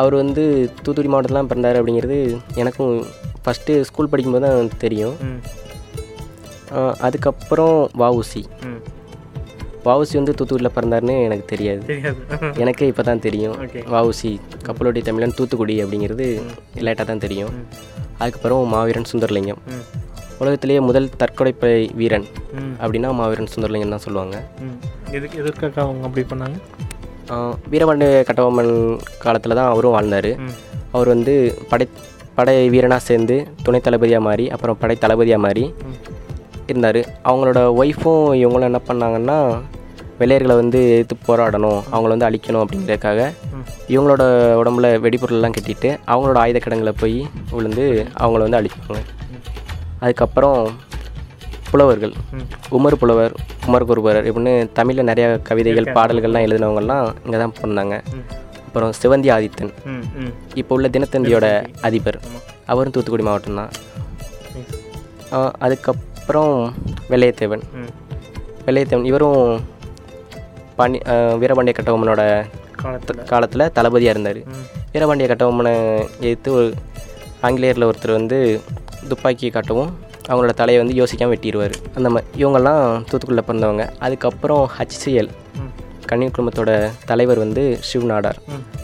அவர் வந்து தூத்துக்குடி மாவட்டத்தில் தான் பிறந்தார் அப்படிங்கிறது எனக்கும் ஃபஸ்ட்டு ஸ்கூல் படிக்கும்போது தான் தெரியும். அதுக்கப்புறம் வஉசி. வஉசி வந்து தூத்துக்குடியில் பிறந்தாருன்னு எனக்கு தெரியாது. எனக்கே இப்போ தான் தெரியும். வஉசி கப்பலோட்டி தமிழன் தூத்துக்குடி அப்படிங்கிறது லேட்டாக தான் தெரியும். அதுக்கப்புறம் மாவீரன் சுந்தரலிங்கம். உலகத்திலேயே முதல் தற்கொலைப்படை வீரன் அப்படின்னா மாவீரன் சுந்தரலிங்கம் தான் சொல்லுவாங்க. எதுக்கு எதற்காக அவங்க அப்படி பண்ணாங்க? வீரபாண்டிய கட்டபொம்மன் காலத்தில் தான் அவரும் வாழ்ந்தார். அவர் வந்து படை படை வீரனாக சேர்ந்து துணை தளபதியாக மாறி அப்புறம் படை தளபதியாக மாறி இருந்தார். அவங்களோட ஒய்ஃபும் இவங்களும் என்ன பண்ணாங்கன்னா வெள்ளையர்களை வந்து எதிர்த்து போராடணும் அவங்கள வந்து அழிக்கணும் அப்படிங்கிறதுக்காக. இவங்களோட உடம்புல வெடிபொருள்லாம் கட்டிட்டு அவங்களோட ஆயுத கிடங்குல போய் விழுந்து அவங்கள வந்து அழிப்பாங்க. அதுக்கப்புறம் புலவர்கள். உமர் புலவர் உமர் குருபரர் இப்படின்னு தமிழில் நிறைய கவிதைகள் பாடல்கள்லாம் எழுதினவங்கலாம் இங்கே தான் பிறந்தாங்க. அப்புறம் சிவந்தி ஆதித்தன். இப்போ உள்ள தினத்தந்தியோட அதிபர். அவரும் தூத்துக்குடி மாவட்டம் தான். அதுக்கப்புறம் வெள்ளையத்தேவன். வெள்ளையத்தேவன் இவரும் பாண்டி ஆஹ் வீரபாண்டிய கட்டபொம்மனோட காலத்தில். தளபதியாக இருந்தார். வீரபாண்டிய கட்டபொம்மனை எதிர்த்து ஒரு ஆங்கிலேயரில் ஒருத்தர் வந்து துப்பாக்கி காட்டவும் அவங்களோட தலையை வந்து யோசிக்காமல் வெட்டிடுவார். அந்த மாதிரி இவங்கெல்லாம் தூத்துக்குடியில் பிறந்தவங்க. அதுக்கப்புறம் ஹச்சிஎல் கண்ணீர் குடும்பத்தோட தலைவர் வந்து சிவ் நாடார்.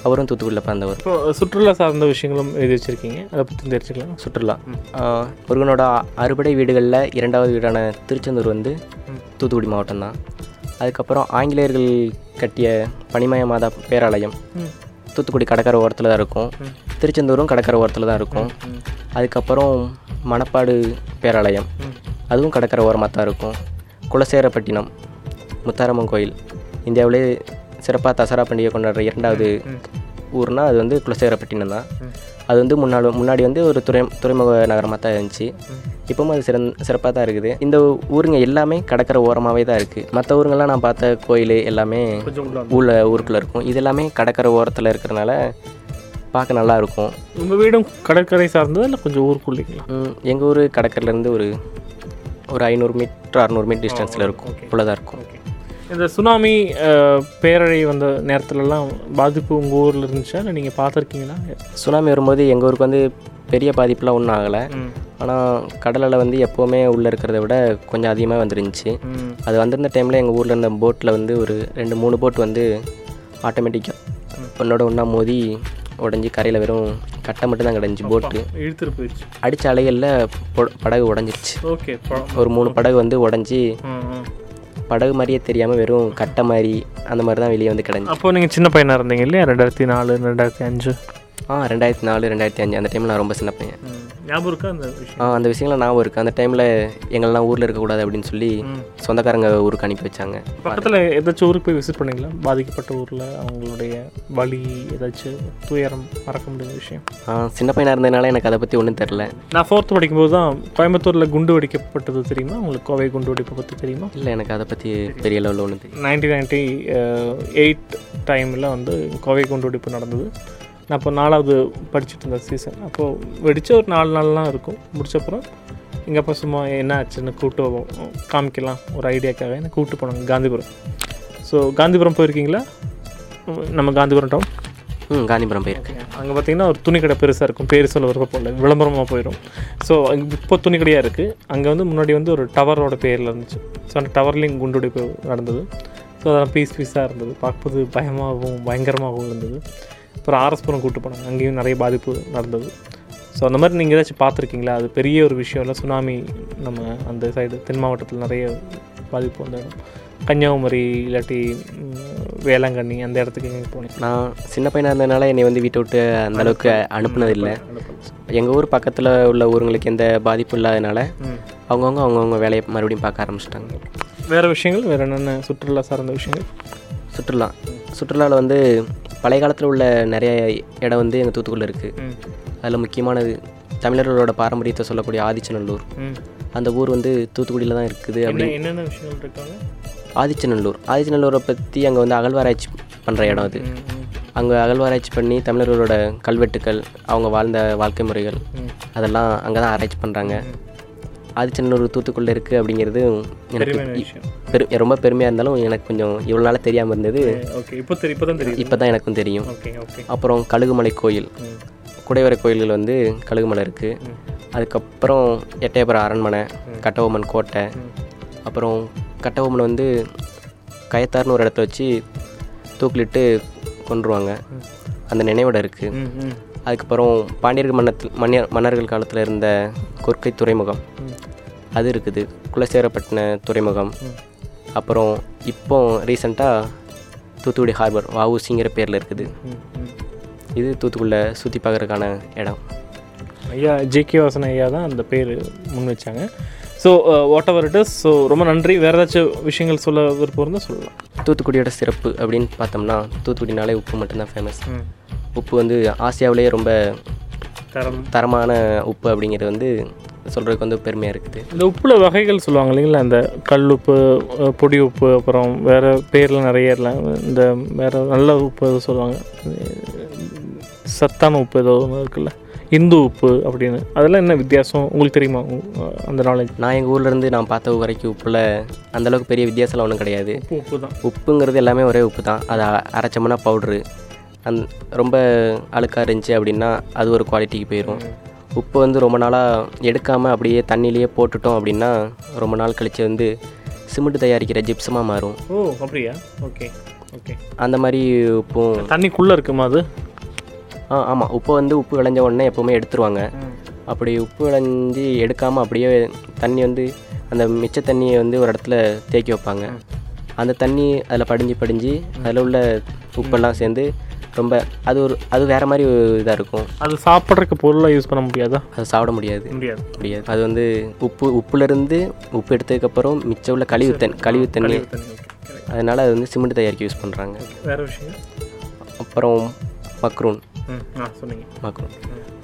அவரும் தூத்துக்குடியில் பிறந்தவர். சுற்றுலா சார்ந்த விஷயங்களும் எழுதி வச்சிருக்கீங்க. அதை பற்றி தெரிஞ்சுக்கலாம்? சுற்றுலா. முருகனோட அறுபடை வீடுகளில் இரண்டாவது வீடான திருச்செந்தூர் வந்து. தூத்துக்குடி மாவட்டம் தான் அதுக்கப்புறம் ஆங்கிலேயர்கள் கட்டிய பனிமய மாதா பேராலயம். தூத்துக்குடி கடற்கரை ஓரத்தில் தான் இருக்கும். திருச்செந்தூரும் கடற்கரை ஓரத்தில் தான் இருக்கும். அதுக்கப்புறம் மணப்பாடு பேராலயம். அதுவும் கடற்கரை ஓரமாக தான் இருக்கும். குலசேரப்பட்டினம் முத்தாரம்மன் கோயில். இந்தியாவிலே சிறப்பாக தசரா பண்டிகை கொண்டாடுற இரண்டாவது ம் ஊர்னா அது வந்து குலசேகரப்பட்டினம் தான். அது வந்து முன்னாடி முன்னாடி வந்து ஒரு துறை துறைமுக நகரமாக தான் இருந்துச்சு. இப்போவும் அது சிறந் சிறப்பாக தான் இருக்குது. இந்த ஊருங்க எல்லாமே கடற்கரை ஓரமாகவே தான் இருக்குது மற்ற ஊருங்கெல்லாம் நான் பார்த்த கோயில் எல்லாமே உள்ள ஊரில் ஊருக்குள்ளே இருக்கும். இது எல்லாமே கடற்கரை ஓரத்தில் இருக்கிறனால பார்க்க நல்லா இருக்கும். உங்கள் வீடும் கடற்கரை சார்ந்ததா இல்லை கொஞ்சம் ஊருக்குள்ளீங்களா? எங்கள் ஊர் கடற்கரையிலேருந்து ஒரு ஒரு ஐநூறு மீட்டர் அறநூறு மீட்டர் டிஸ்டன்ஸில் இருக்கும். okay. இவ்வளோதான் இருக்கும். இந்த சுனாமி பேரழி வந்த நேரத்துலலாம் பாதிப்பு உங்கள் ஊரில் இருந்துச்சா? இல்லை நீங்கள் பார்த்துருக்கீங்களா? சுனாமி வரும்போது எங்கள் ஊருக்கு வந்து பெரிய பாதிப்புலாம் ஒன்றும் ஆகலை. ஆனால் கடலில் வந்து எப்போவுமே உள்ளே இருக்கிறத விட கொஞ்சம் அதிகமாக வந்துருந்துச்சு. அது வந்திருந்த டைமில் எங்கள் ஊரில் இருந்த போட்டில் வந்து ஒரு ரெண்டு மூணு போட் வந்து ஆட்டோமேட்டிக்காக ஒன்னோட ஒன்றா மோதி உடஞ்சி கரையில் வெறும் கட்டை மட்டும் தான் கிடந்துச்சு போட்டு இழுத்துட்டு போயிடுச்சு. அடித்த அலைகளில் படகு உடஞ்சிருச்சு. ஓகே ஒரு மூணு படகு வந்து உடஞ்சி படகு மாதிரியே தெரியாமல் வெறும் கட்டை மாதிரி அந்த மாதிரி தான் வெளியே வந்து கிடஞ்சி அப்போ நீங்கள் சின்ன பையனாக இருந்தீங்க இல்லையா? ரெண்டாயிரத்தி நாலு ரெண்டாயிரத்தி அஞ்சு? ஆ ரெண்டாயிரத்தி நாலு ரெண்டாயிரத்தி அஞ்சு அந்த டைமில் நான் ரொம்ப சின்ன பையன். ஞாபகம் இருக்கா அந்த விஷயம்? ஆ அந்த விஷயங்கள்லாம் ஞாபகம் இருக்குது அந்த டைமில் எங்களெல்லாம் ஊரில் இருக்கக்கூடாது அப்படின்னு சொல்லி. சொந்தக்காரங்க ஊருக்கு அனுப்பி வச்சாங்க. பக்கத்தில் ஏதாச்சும் ஊருக்கு போய் விசிட் பண்ணீங்களா? பாதிக்கப்பட்ட ஊரில் அவங்களுடைய வலி ஏதாச்சும் துயரம் மறக்க முடியாத விஷயம்? ஆ, சின்ன பையனாக இருந்ததுனால எனக்கு அதை பற்றி ஒன்றும் தெரில நான் ஃபோர்த்து படிக்கும்போது தான் கோயம்புத்தூரில் குண்டு வெடிக்கப்பட்டது தெரியுமா? உங்களுக்கு கோவை குண்டு வெடிப்பை பற்றி தெரியுமா? இல்லை எனக்கு அதை பற்றி பெரிய லெவலில் ஒன்றும் தெரியும் நைன்டீன் நைன்ட்டி எயிட் டைமில் வந்து கோவை குண்டு வெடிப்பு நடந்தது. நான் அப்போ நாலாவது படிச்சுட்டு இருந்த சீசன் அப்போது வெடிச்ச ஒரு நாலு நாள்லாம் இருக்கும். முடிச்சப்புறம் எங்கள் அப்பா சும்மா என்ன ஆச்சுன்னு கூப்பிட்டு. காமிக்கலாம். ஒரு ஐடியாக்காக என்ன கூப்பிட்டு போனாங்க காந்திபுரம். ஸோ காந்திபுரம் போயிருக்கீங்களா? நம்ம காந்திபுரம் டவுன் ம் காந்திபுரம் போயிருக்கேன். அங்கே பார்த்தீங்கன்னா ஒரு துணி கடை பெருசாக இருக்கும். பேர் சொல்ல விருப்பம் போல. விளம்பரமாக போயிடும் ஸோ இப்போ துணி கடையாக இருக்குது அங்கே வந்து முன்னாடி வந்து ஒரு டவரோட பேரில் இருந்துச்சு. ஸோ அந்த டவர்லேயும் குண்டுவெடிப்பு நடந்தது. ஸோ அதெல்லாம் பீஸ் பீஸாக இருந்தது. பார்க்கும்போது பயமாகவும் பயங்கரமாகவும் இருந்தது. அப்புறம் ஆர்எஸ்புரம் கூட்டு போனாங்க. அங்கேயும் நிறைய பாதிப்பு நடந்தது. ஸோ அந்த மாதிரி நீங்கள் ஏதாச்சும் பார்த்துருக்கீங்களா? அது பெரிய ஒரு விஷயம் இல்லை? சுனாமி நம்ம அந்த சைடு தென் மாவட்டத்தில் நிறைய பாதிப்பு வந்த இடம். கன்னியாகுமரி இல்லாட்டி வேளாங்கண்ணி அந்த இடத்துக்கு எங்கே போனீங்க நான் சின்ன பையனாக இருந்ததுனால என்னை வந்து வீட்டை விட்டு அந்த அளவுக்கு அனுப்புனதில்லை. எங்கள் ஊர் பக்கத்தில் உள்ள ஊருங்களுக்கு எந்த பாதிப்பும் இல்லாதனால அவங்கவுங்க அவங்கவுங்க வேலையை மறுபடியும் பார்க்க ஆரம்பிச்சிட்டாங்க. வேறு விஷயங்கள் வேறு என்னென்ன சுற்றுலா சார்ந்த விஷயங்கள்? சுற்றுலா. சுற்றுலாவில் வந்து பழைய காலத்தில் உள்ள நிறைய இடம் வந்து எங்கள் தூத்துக்குடியில் இருக்குது அதில் முக்கியமானது தமிழர்களோட பாரம்பரியத்தை சொல்லக்கூடிய ஆதிச்சநல்லூர். அந்த ஊர் வந்து தூத்துக்குடியில் தான் இருக்குது என்ன அப்படி என்னென்ன விஷயங்கள் இருக்காங்க? ஆதிச்சநல்லூர். ஆதிச்சநல்லூரை பற்றி அங்கே வந்து அகழ்வாராய்ச்சி பண்ணுற இடம் அது. அங்கே அகழ்வாராய்ச்சி பண்ணி தமிழர்களோட கல்வெட்டுக்கள் அவங்க வாழ்ந்த வாழ்க்கை முறைகள் அதெல்லாம் அங்கே தான் ஆராய்ச்சி பண்ணுறாங்க ஆதிச்சநல்லூர் தூத்துக்குள்ளே இருக்குது அப்படிங்கிறது எனக்கு பெரு ரொம்ப பெருமையாக இருந்தாலும் எனக்கு கொஞ்சம் இவ்வளோ நாளாக தெரியாமல் இருந்தது. இப்போ இப்போ தான் எனக்கும் தெரியும். அப்புறம் கழுகுமலை கோயில். குடைவரை கோயில்கள் வந்து கழுகுமலை இருக்குது அதுக்கப்புறம் எட்டயபுரம் அரண்மனை கட்டபொம்மன் கோட்டை. அப்புறம் கட்டபொம்மன் வந்து கயத்தார்னு ஒரு இடத்த வச்சு தூக்கிலிட்டு கொன்றுவாங்க. அந்த நினைவிட இருக்குது அதுக்கப்புறம் பாண்டியர்கள் மன்னத்தில் மன்னிய மன்னர்கள் காலத்தில் இருந்த கொற்கை துறைமுகம். அது இருக்குது. குலசேரப்பட்டின துறைமுகம். அப்புறம் இப்போ ரீசெண்டாக தூத்துக்குடி ஹார்பர் வஉசிங்கிற பேரில் இருக்குது. இது தூத்துக்குடியில் சுற்றி பார்க்குறதுக்கான இடம். ஐயா ஜேகே வாசன் ஐயா தான் அந்த பேர் முன் வச்சாங்க. So whatever it is so ரொம்ப நன்றி. வேறு ஏதாச்சும் விஷயங்கள் சொல்ல விருப்பம் இருந்தால் சொல்லலாம். தூத்துக்குடியோட சிறப்பு அப்படின்னு பார்த்தோம்னா தூத்துக்குடினாலே உப்பு மட்டும்தான் ஃபேமஸ் உப்பு வந்து ஆசியாவிலேயே ரொம்ப தரம். தரமான உப்பு அப்படிங்கிறது வந்து சொல்கிறதுக்கு வந்து பெருமையாக இருக்குது. இந்த உப்புல வகைகள் சொல்லுவாங்க இல்லைங்களா? இந்த கல் உப்பு பொடி உப்பு அப்புறம் வேறு பேரில் நிறைய இல்லை. இந்த வேறு நல்ல உப்பு ஏதோ சொல்லுவாங்க. சத்தான உப்பு ஏதோ ஒன்று இருக்குல்ல. இந்து உப்பு அப்படின்னு. அதெல்லாம் என்ன வித்தியாசம்? உங்களுக்கு தெரியுமா? அந்த நாலேஜ் நான் எங்கள் ஊர்லேருந்து நான் பார்த்த வரைக்கும் உப்பில் அந்தளவுக்கு பெரிய வித்தியாசம்லாம் ஒன்றும் கிடையாது. உப்பு தான். உப்புங்கிறது எல்லாமே ஒரே உப்பு தான். அதை அரைச்சோம்னா பவுட்ரு அந் ரொம்ப அழுக்காக இருந்துச்சு அப்படின்னா அது ஒரு குவாலிட்டிக்கு போயிடும் உப்பு வந்து ரொம்ப நாளாக எடுக்காமல் அப்படியே தண்ணியிலேயே போட்டுட்டோம் அப்படின்னா ரொம்ப நாள் கழிச்சு வந்து சிமெண்ட் தயாரிக்கிற ஜிப்சமாக மாறும். ஓ அப்படியா? Okay okay. அந்த மாதிரி உப்பும் தண்ணிக்குள்ளே இருக்குமா அது? ஆ ஆமாம் உப்பை வந்து உப்பு விளைஞ்ச உடனே எப்போவுமே எடுத்துருவாங்க. அப்படி உப்பு விளைஞ்சி எடுக்காமல் அப்படியே தண்ணி வந்து அந்த மிச்ச தண்ணியை வந்து ஒரு இடத்துல தேக்கி வைப்பாங்க. அந்த தண்ணி அதில் படிஞ்சு படிஞ்சு அதில் உள்ள உப்பெல்லாம் சேர்ந்து ரொம்ப அது ஒரு அது வேறு மாதிரி இதாக இருக்கும். அது சாப்பிட்றதுக்கு பொருளாக யூஸ் பண்ண முடியாதா? அது சாப்பிட முடியாது. முடியாது. முடியாது. அது வந்து உப்பு உப்புலேருந்து உப்பு எடுத்ததுக்கப்புறம் மிச்சம் உள்ள கழிவு தண்ணி. கழிவு தண்ணி அதனால் அது வந்து சிமெண்ட் தயாரிக்க யூஸ் பண்ணுறாங்க வேறு விஷயம்? அப்புறம் மக்ரூன். சொன்னீங்க. மக்ரூன்.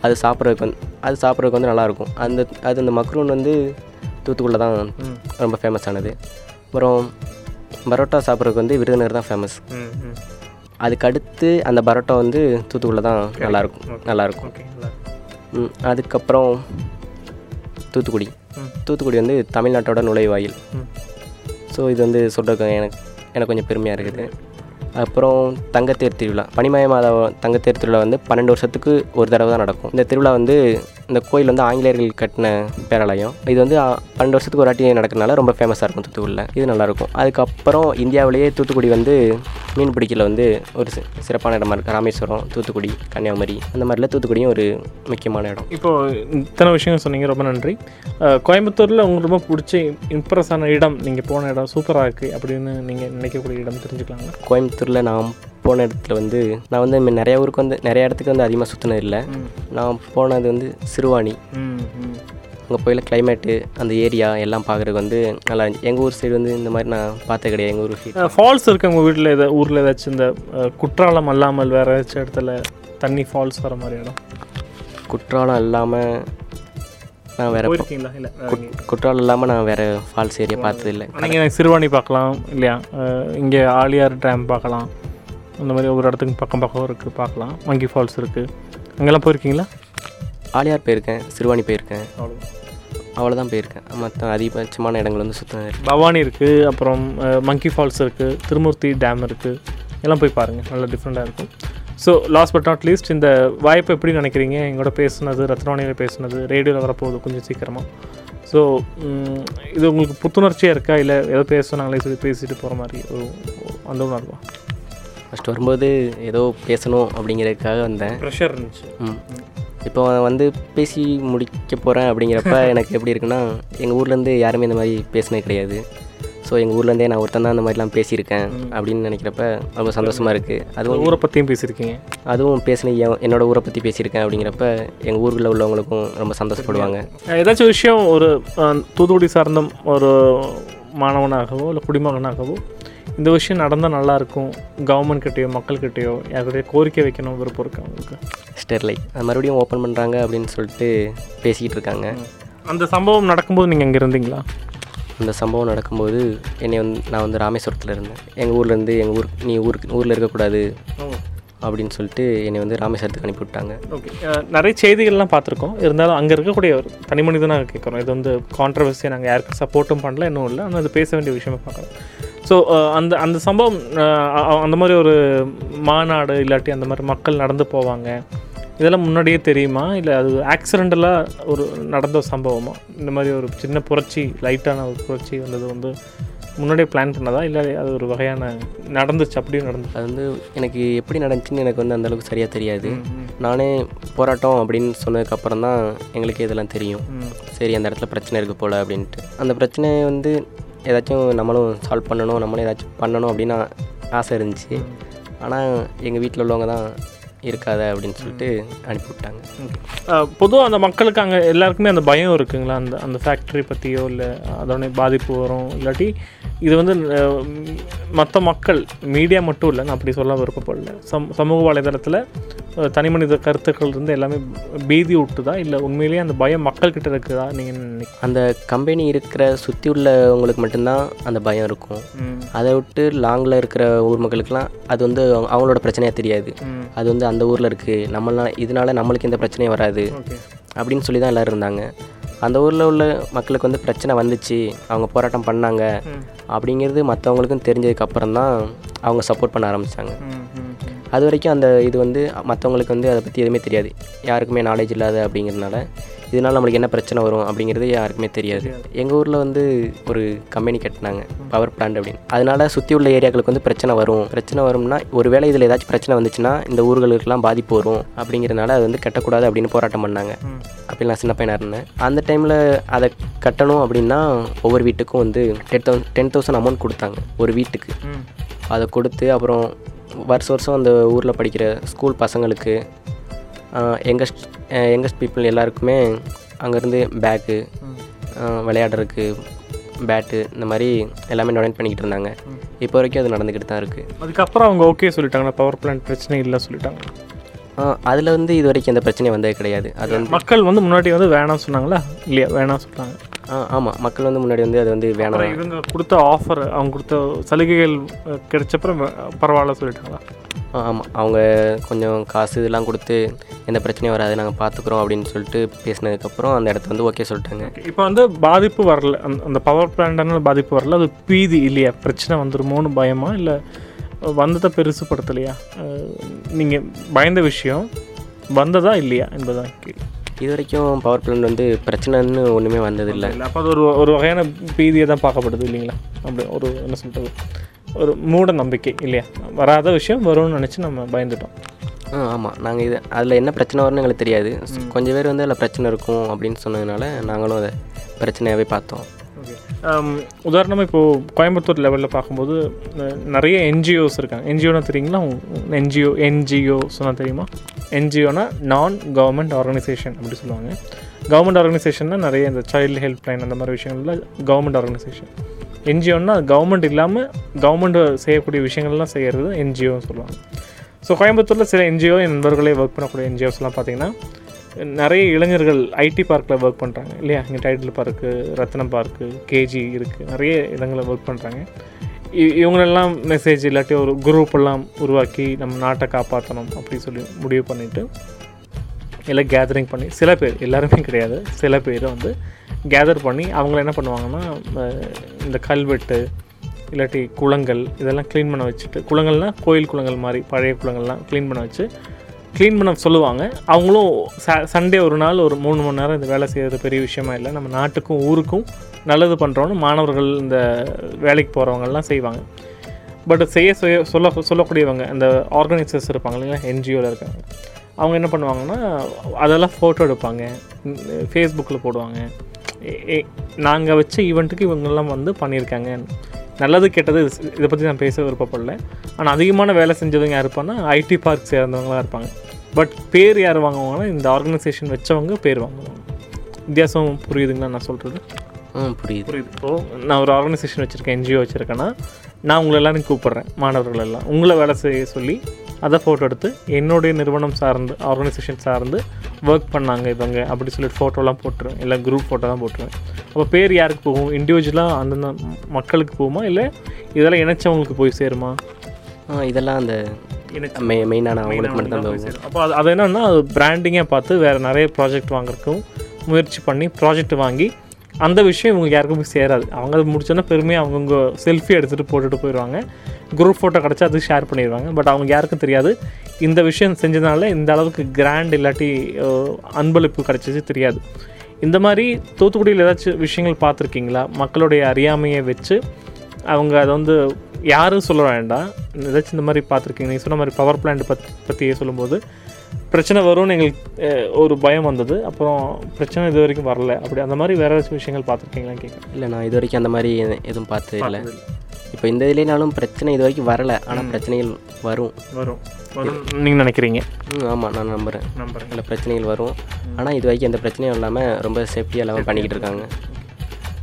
அது சாப்பிட்றதுக்கு வந்து அது சாப்பிட்றதுக்கு வந்து நல்லாயிருக்கும் அந்த அது அந்த மக்ரூன் வந்து தூத்துக்குள்ள தான் ரொம்ப ஃபேமஸ் ஆனது. அப்புறம் பரோட்டா சாப்பிட்றதுக்கு வந்து விருதுநகர் தான் ஃபேமஸ் ம் ம் அதுக்கு அடுத்து அந்த பரோட்டா வந்து தூத்துக்குள்ள தான் நல்லாயிருக்கும். நல்லாயிருக்கும். அதுக்கப்புறம் தூத்துக்குடி. தூத்துக்குடி வந்து தமிழ்நாட்டோட நுழைவாயில். ஸோ இது வந்து சொல்கிறதுக்கு எனக்கு எனக்கு கொஞ்சம் பெருமையாக இருக்குது. அப்புறம் தங்கத்தேர் திருவிழா. பனிமய மாத தங்கத்தேர் திருவிழா வந்து பன்னெண்டு வருஷத்துக்கு ஒரு தடவை தான் நடக்கும். இந்த திருவிழா வந்து இந்த கோயில் வந்து ஆங்கிலேயர்கள் கட்டின பேராலயம். இது வந்து பன்னெண்டு வருஷத்துக்கு ஒரு வாட்டி நடக்கிறனால ரொம்ப ஃபேமஸாக இருக்கும் தூத்துக்குடியில் இது நல்லாயிருக்கும் அதுக்கப்புறம் இந்தியாவிலேயே தூத்துக்குடி வந்து மீன் பிடிக்கல வந்து ஒரு சிறப்பான இடமா இருக்குது ராமேஸ்வரம் தூத்துக்குடி கன்னியாகுமரி அந்த மாதிரில தூத்துக்குடியும் ஒரு முக்கியமான இடம். இப்போ இத்தனை விஷயம் சொன்னீங்க ரொம்ப நன்றி. கோயம்புத்தூரில் உங்களுக்கு ரொம்ப பிடிச்ச இம்ப்ரெஸ் ஆன இடம் நீங்கள் போன இடம் சூப்பராக இருக்குது அப்படின்னு நீங்கள் நினைக்கக்கூடிய இடம் தெரிஞ்சுக்கலாங்களா? கோயம்புத்தூரில் நான் போன இடத்துல வந்து நான் வந்து நிறைய ஊருக்கு வந்து நிறைய இடத்துக்கு வந்து அதிகமாக சுற்றினது இல்லை. நான் போனது வந்து சிறுவாணி. அங்கே போயில கிளைமேட்டு அந்த ஏரியா எல்லாம் பார்க்குறதுக்கு வந்து நல்லா இருந்துச்சு. எங்கள் ஊர் சைடு வந்து இந்த மாதிரி நான் பார்த்தது கிடையாது. எங்கள் ஊர் சைடு ஃபால்ஸ் இருக்கு உங்கள் வீட்டில் எதா ஊரில் ஏதாச்சும் இந்த குற்றாலம் அல்லாமல் வேறு ஏதாச்சும் இடத்துல தண்ணி ஃபால்ஸ் வர மாதிரி இடம்? குற்றாலம் இல்லாமல் நான் வேறு போயிருக்கீங்களா? இல்லை குற்றாலம் இல்லாமல் நான் வேறு ஃபால்ஸ் ஏரியா பார்த்தது இல்லை. நீங்கள் சிறுவாணி பார்க்கலாம் இல்லையா? இங்கே ஆலியார் டேம் பார்க்கலாம். அந்த மாதிரி ஒவ்வொரு இடத்துக்கு பக்கம் பக்கம் இருக்குது பார்க்கலாம். மங்கி ஃபால்ஸ் இருக்குது அங்கெல்லாம் போயிருக்கீங்களா? ஆலியார் போயிருக்கேன் சிறுவாணி போயிருக்கேன். அவ்வளோதான் அவ்வளோதான் போயிருக்கேன். மற்ற அதிகபட்சமான இடங்கள் வந்து சுற்றினது இல்லை பவானி இருக்குது அப்புறம் மங்கி ஃபால்ஸ் இருக்குது திருமூர்த்தி டேம் இருக்குது எல்லாம் போய் பாருங்கள் நல்லா டிஃப்ரெண்ட்டாக இருக்கும். So last but not least இந்த வாய்ப்பை எப்படி நினைக்கிறீங்க? எங்களோட பேசுனது ரத்னவாணியில் பேசுனது ரேடியோவில் வரப்போகுது கொஞ்சம் சீக்கிரமாக ஸோ இது உங்களுக்கு புத்துணர்ச்சியாக இருக்கா? இல்லை ஏதோ பேச நாங்களே சொல்லி பேசிட்டு போகிற மாதிரி ஒரு அந்த உணர்வா? ஃபஸ்ட்டு வரும்போது ஏதோ பேசணும் அப்படிங்கிறதுக்காக வந்தேன். ப்ரெஷர் இருந்துச்சு. ம். இப்போ வந்து பேசி முடிக்க போகிறேன் அப்படிங்கிறப்ப எனக்கு எப்படி இருக்குன்னா எங்கள் ஊர்லேருந்து யாருமே இந்த மாதிரி பேசினது கிடையாது. ஸோ எங்கள் ஊர்லேருந்தே நான் ஒருத்தன் தான் அந்த மாதிரிலாம் பேசியிருக்கேன் அப்படின்னு நினைக்கிறப்ப ரொம்ப சந்தோஷமாக இருக்குது அதுவும் ஊரை பற்றியும் பேசியிருக்கீங்க? அதுவும் பேசின என் என்னோட ஊரை பற்றி பேசியிருக்கேன் அப்படிங்கிறப்ப எங்கள் ஊரில் உள்ளவங்களுக்கும் ரொம்ப சந்தோஷப்படுவாங்க. ஏதாச்சும் விஷயம் ஒரு தூத்துக்குடி சார்ந்த ஒரு மாணவனாகவோ இல்லை குடிமகனாகவோ இந்த விஷயம் நடந்தால் நல்லாயிருக்கும். கவர்மெண்ட் கிட்டேயோ மக்கள்கிட்டயோ யாருடைய கோரிக்கை வைக்கணும் விருப்பம் இருக்கா உங்களுக்கு? ஸ்டெர்லைட் அது மறுபடியும் ஓப்பன் பண்ணுறாங்க அப்படின்னு சொல்லிட்டு பேசிக்கிட்டு இருக்காங்க. அந்த சம்பவம் நடக்கும்போது நீங்கள் அங்கே இருந்தீங்களா? இந்த சம்பவம் நடக்கும்போது என்னை வந்து நான் வந்து ராமேஸ்வரத்தில் இருந்தேன். எங்கள் ஊர்லேருந்து எங்கள் ஊர் நீ ஊருக்கு ஊரில் இருக்கக்கூடாது. அப்படின்னு சொல்லிட்டு என்னை வந்து ராமேஸ்வரத்துக்கு அனுப்பி விட்டாங்க ஓகே நிறைய செய்திகள்லாம் பார்த்துருக்கோம். இருந்தாலும் அங்கே இருக்கக்கூடிய ஒரு தனி மனிதனாக கேட்குறோம். இது வந்து கான்ட்ரவர்சியை நாங்கள் யாருக்கும் சப்போர்ட்டும் பண்ணல இன்னும் இல்லை. ஆனால் அது பேச வேண்டிய விஷயமா பார்க்குறோம் ஸோ அந்த அந்த சம்பவம் அந்த மாதிரி ஒரு மாநாடு இல்லாட்டி அந்த மாதிரி மக்கள் நடந்து போவாங்க. இதெல்லாம் முன்னாடியே தெரியுமா? இல்லை அது ஆக்சிடெண்டலாக ஒரு நடந்த ஒரு சம்பவமா? இந்த மாதிரி ஒரு சின்ன புரட்சி லைட்டான ஒரு புரட்சி வந்தது வந்து முன்னாடியே பிளான் பண்ணதா? இல்லை அது ஒரு வகையான நடந்துச்சு அப்படியே நடந்துச்சு. அது வந்து எனக்கு எப்படி நடந்துச்சுன்னு எனக்கு வந்து அந்தளவுக்கு சரியாக தெரியாது. நானே போராட்டம் அப்படின்னு சொன்னதுக்கப்புறம் தான் எங்களுக்கு இதெல்லாம் தெரியும். சரி அந்த இடத்துல பிரச்சனை இருக்குது போல் அப்படின்ட்டு. அந்த பிரச்சனையை வந்து ஏதாச்சும் நம்மளும் சால்வ் பண்ணணும் நம்மளும் ஏதாச்சும் பண்ணணும் அப்படின்னு ஆசை இருந்துச்சு. ஆனால் எங்கள் வீட்டில் உள்ளவங்க தான் இருக்காத அப்படின்னு சொல்லிட்டு அனுப்பி விட்டாங்க பொதுவாக அந்த மக்களுக்கு அங்கே எல்லாருக்குமே அந்த பயம் இருக்குங்களா? அந்த அந்த ஃபேக்ட்ரி பற்றியோ இல்லை அதோட பாதிப்பு வரும். இல்லாட்டி இது வந்து மற்ற மக்கள் மீடியா மட்டும் இல்லை நான் அப்படி சொல்ல விருப்பப்படல. சம் சமூக வலைதளத்தில் தனி மனித கருத்துக்கள் இருந்து எல்லாமே பீதி விட்டுதா இல்லை உண்மையிலேயே அந்த பயம் மக்கள்கிட்ட இருக்குதா? நீங்கள் அந்த கம்பெனி இருக்கிற சுற்றி உள்ளவங்களுக்கு மட்டும்தான் அந்த பயம் இருக்கும். அதை விட்டு லாங்கில் இருக்கிற ஊர் மக்களுக்கெல்லாம் அது வந்து அவங்க- அவங்களோட பிரச்சனையாக தெரியாது. அது வந்து அந்த ஊரில் இருக்குது நம்மளால இதனால நம்மளுக்கு எந்த பிரச்சனையும் வராது. அப்படின்னு சொல்லி தான் எல்லோரும் இருந்தாங்க. அந்த ஊரில் உள்ள மக்களுக்கு வந்து பிரச்சனை வந்துச்சு. அவங்க போராட்டம் பண்ணாங்க. அப்படிங்கிறது மற்றவங்களுக்கும் தெரிஞ்சதுக்கப்புறம் தான் அவங்க சப்போர்ட் பண்ண ஆரம்பித்தாங்க அது வரைக்கும் அந்த இது வந்து மற்றவங்களுக்கு வந்து அதை பற்றி எதுவுமே தெரியாது. யாருக்குமே நாலேஜ் இல்லாத அப்படிங்கிறதுனால இதனால் நம்மளுக்கு என்ன பிரச்சனை வரும் அப்படிங்கிறது யாருக்குமே தெரியாது. எங்கள் ஊரில் வந்து ஒரு கம்பெனி கட்டினாங்க பவர் பிளான்ட் அப்படின்னு. அதனால சுற்றி உள்ள ஏரியாக்களுக்கு வந்து பிரச்சனை வரும். பிரச்சனை வரும்னா ஒருவேளை இதில் ஏதாச்சும் பிரச்சனை வந்துச்சுன்னா இந்த ஊர்களுக்கெல்லாம் பாதிப்பு வரும். அப்படிங்கிறதுனால அது வந்து கட்டக்கூடாது அப்படின்னு போராட்டம் பண்ணாங்க. அப்படி நான் சின்ன பையனாக இருந்தேன். அந்த டைமில் அதை கட்டணும் அப்படின்னா ஒவ்வொரு வீட்டுக்கும் வந்து ten thousand ten thousand amount கொடுத்தாங்க ஒரு வீட்டுக்கு. அதை கொடுத்து அப்புறம் வருஷம் வருஷம் அந்த ஊரில் படிக்கிற ஸ்கூல் பசங்களுக்கு யங்கஸ்ட் யங்கஸ்ட் பீப்புள் எல்லாருக்குமே அங்கேருந்து பேக்கு விளையாடுறதுக்கு பேட்டு இந்த மாதிரி எல்லாமே டொனேட் பண்ணிக்கிட்டு இருந்தாங்க. இப்போ வரைக்கும் அது நடந்துக்கிட்டு தான் இருக்குது அதுக்கப்புறம் அவங்க ஓகே சொல்லிட்டாங்க பவர் பிளான்ட் பிரச்சனை இல்லை சொல்லிட்டாங்க. அதில் வந்து இது வரைக்கும் எந்த பிரச்சனையும் வந்தது கிடையாது. அது வந்து மக்கள் வந்து முன்னாடி வந்து வேணாம் சொன்னாங்களா? இல்லையா? வேணாம் சொன்னாங்க ஆமாம் மக்கள் வந்து முன்னாடி வந்து அது வந்து வேணாம். இவங்க கொடுத்த ஆஃபர் அவங்க கொடுத்த சலுகைகள் கிடைச்சப்புறம் பரவாயில்ல சொல்லிட்டாங்களா? ஆமாம் அவங்க கொஞ்சம் காசு இதெல்லாம் கொடுத்து எந்த பிரச்சனையும் வராது நாங்கள் பார்த்துக்குறோம் அப்படின்னு சொல்லிட்டு பேசினதுக்கப்புறம் அந்த இடத்த வந்து ஓகே சொல்லிட்டாங்க. இப்போ வந்து பாதிப்பு வரல. அந்த பவர் பிளான்டான பாதிப்பு வரல. அது பீதி இல்லையா? பிரச்சனை வந்துருமோன்னு பயமா? இல்லை வந்ததை பெருசுப்படுத்தலையா நீங்கள் பயந்த விஷயம் வந்ததா இல்லையா என்பதுதான் கேள்வி. இது வரைக்கும் பவர் பிளான்ட் வந்து பிரச்சனைன்னு ஒன்றுமே வந்ததில்லை. அப்போ அது ஒரு ஒரு வகையான பீதியை தான் பார்க்கப்படுது இல்லைங்களா? அப்படி ஒரு என்ன சொல்கிறது ஒரு மூட நம்பிக்கை இல்லையா? வராத விஷயம் வரும்னு நினச்சி நம்ம பயந்துட்டோம். ஆ ஆமாம் நாங்கள் இது அதில் என்ன பிரச்சனை வரும்னு எங்களுக்கு தெரியாது. கொஞ்சம் பேர் வந்து அதில் பிரச்சனை இருக்கும் அப்படின்னு சொன்னதுனால நாங்களும் அதை பிரச்சனையாகவே பார்த்தோம். ஓகே. உதாரணமாக இப்போது கோயம்புத்தூர் லெவலில் பார்க்கும்போது நிறைய என்ஜிஓஸ் இருக்காங்க. என்ஜிஓனா தெரியுங்களா? என்ஜிஓ என்ஜிஓ சொன்னால் தெரியுமா? என்ஜிஓனா நான் கவர்மெண்ட் ஆர்கனைசேஷன் அப்படி சொல்லுவாங்க. கவர்மெண்ட் ஆர்கனைசேஷன்னா நிறைய இந்த சைல்டு ஹெல்ப் லைன் அந்த மாதிரி விஷயங்கள்ல கவர்மெண்ட் ஆர்கனைசேஷன் என்ஜிஓன்னா கவர்மெண்ட் இல்லாமல் கவர்மெண்ட் செய்யக்கூடிய விஷயங்கள்லாம் செய்கிறது என்ஜிஓன்னு சொல்லுவாங்க. ஸோ கோயம்புத்தூரில் சில என்ஜிஓ என் நண்பர்களே ஒர்க் பண்ணக்கூடிய என்ஜிஓஸ்லாம் பார்த்தீங்கன்னா நிறைய இளைஞர்கள் ஐடி பார்க்கில் ஒர்க் பண்ணுறாங்க இல்லையா? இங்கே title park Ratnam park KG இருக்குது நிறைய இடங்களில் ஒர்க் பண்ணுறாங்க இவங்களெல்லாம் மெசேஜ் இல்லாட்டி ஒரு குரூப் எல்லாம் உருவாக்கி நம்ம நாட்டை காப்பாற்றணும் அப்படி சொல்லி முடிவு பண்ணிவிட்டு எல்லாம் கேதரிங் பண்ணி சில பேர் எல்லாருமே கிடையாது சில பேர் வந்து கேதர் பண்ணி அவங்கள என்ன பண்ணுவாங்கன்னா இந்த கல்வெட்டு இல்லாட்டி குளங்கள் இதெல்லாம் க்ளீன் பண்ண வச்சுட்டு குளங்கள்னால் கோயில் குளங்கள் மாதிரி பழைய குளங்கள்லாம் க்ளீன் பண்ண வச்சு க்ளீன் பண்ண சொல்லுவாங்க. அவங்களும் ச சண்டே ஒரு நாள் ஒரு மூணு மணி நேரம் இந்த வேலை செய்கிறது பெரிய விஷயமா இல்லை. நம்ம நாட்டுக்கும் ஊருக்கும் நல்லது பண்ணுறோன்னு மாணவர்கள் இந்த வேலைக்கு போகிறவங்கெல்லாம் செய்வாங்க. பட் செய்ய செய்ய சொல்ல சொல்லக்கூடியவங்க அந்த ஆர்கனைசர்ஸ் இருப்பாங்க இல்லைங்களா என்ஜிஓவில் இருக்காங்க அவங்க என்ன பண்ணுவாங்கன்னா அதெல்லாம் ஃபோட்டோ எடுப்பாங்க ஃபேஸ்புக்கில் போடுவாங்க. நாங்கள் வச்ச ஈவெண்ட்டுக்கு இவங்கெல்லாம் வந்து பண்ணியிருக்காங்க. நல்லது கெட்டது இது- பற்றி நான் பேச விருப்பப்படல. ஆனால் அதிகமான வேலை செஞ்சவங்க யார் இருப்பாங்கன்னா ஐடி பார்க் சேர்ந்தவங்களாம் இருப்பாங்க. பட் பேர் யார் வாங்குவாங்கன்னா இந்த ஆர்கனைசேஷன் வச்சவங்க பேர் வாங்குவாங்க. வித்தியாசம் புரியுதுங்களா நான் சொல்கிறது ம் புரியுது. புரியுது. இப்போது நான் ஒரு ஆர்கனைசேஷன் வச்சுருக்கேன் என்ஜிஓ வச்சுருக்கேன்னா நான் உங்களை எல்லாரும் கூப்பிட்றேன் மாணவர்கள் எல்லாம். உங்களை வேலை செய்ய சொல்லி அதை ஃபோட்டோ எடுத்து என்னுடைய நிறுவனம் சார்ந்து ஆர்கனைசேஷன் சார்ந்து ஒர்க் பண்ணாங்க இவங்க. அப்படி சொல்லிட்டு ஃபோட்டோலாம் போட்டுருவேன். இல்லை குரூப் ஃபோட்டோ தான் போட்டுருவேன். அப்போ பேர் யாருக்கு போகும்? இண்டிவிஜுவலாக அந்தந்த மக்களுக்கு போகுமா? இல்லை இதெல்லாம் இணைச்சவங்களுக்கு போய் சேருமா? இதெல்லாம் அந்த மெயினான அவங்களுக்கு மட்டும் தான் போகும். அப்போ அது அது என்னன்னா அது பிராண்டிங்காக பார்த்து வேறு நிறைய ப்ராஜெக்ட் வாங்குறதுக்கும் முயற்சி பண்ணி ப்ராஜெக்ட் வாங்கி அந்த விஷயம் இவங்க யாருக்கும் போய் சேராது. அவங்க அது முடிச்சோன்னா பெருமையாக அவங்கவுங்க செல்ஃபி எடுத்துகிட்டு போட்டுட்டு போயிடுவாங்க குரூப் ஃபோட்டோ கிடச்சா அது ஷேர் பண்ணிடுவாங்க பட் அவங்க யாருக்கும் தெரியாது. இந்த விஷயம் செஞ்சதுனால இந்த அளவுக்கு கிராண்ட் இல்லாட்டி அன்பளிப்பு கிடச்சிச்சு தெரியாது. இந்த மாதிரி தூத்துக்குடியில் ஏதாச்சும் விஷயங்கள் பார்த்துருக்கீங்களா? மக்களுடைய அறியாமையை வச்சு அவங்க அதை வந்து யாரும் சொல்ல வேண்டாம். ஏதாச்சும் இந்த மாதிரி பார்த்துருக்கீங்க. நீங்கள் சொன்ன மாதிரி பவர் பிளான்ட் பத் பற்றியே சொல்லும்போது பிரச்சனை வரும்னு எங்களுக்கு ஒரு பயம் வந்தது. அப்புறம் பிரச்சனை இது வரைக்கும் வரல. அப்படி அந்த மாதிரி வேறு ஏதாச்சும் விஷயங்கள் பார்த்துருக்கீங்களான்னு கேட்குறேன். இல்லை நான் இது வரைக்கும் அந்த மாதிரி எதுவும் பார்த்தது இல்லை இப்போ இந்த இதுலேனாலும் பிரச்சனை இது வரைக்கும் வரல. ஆனால் பிரச்சனைகள் வரும். வரும். நீங்கள் நினைக்கிறீங்க? ம் ஆமாம் நான் நம்புகிறேன் நம்புறேன். நல்ல பிரச்சனைகள் வரும். ஆனால் இது வரைக்கும் எந்த பிரச்சனையும் இல்லாமல் ரொம்ப சேஃப்டியாக எல்லாமே பண்ணிக்கிட்டு இருக்காங்க.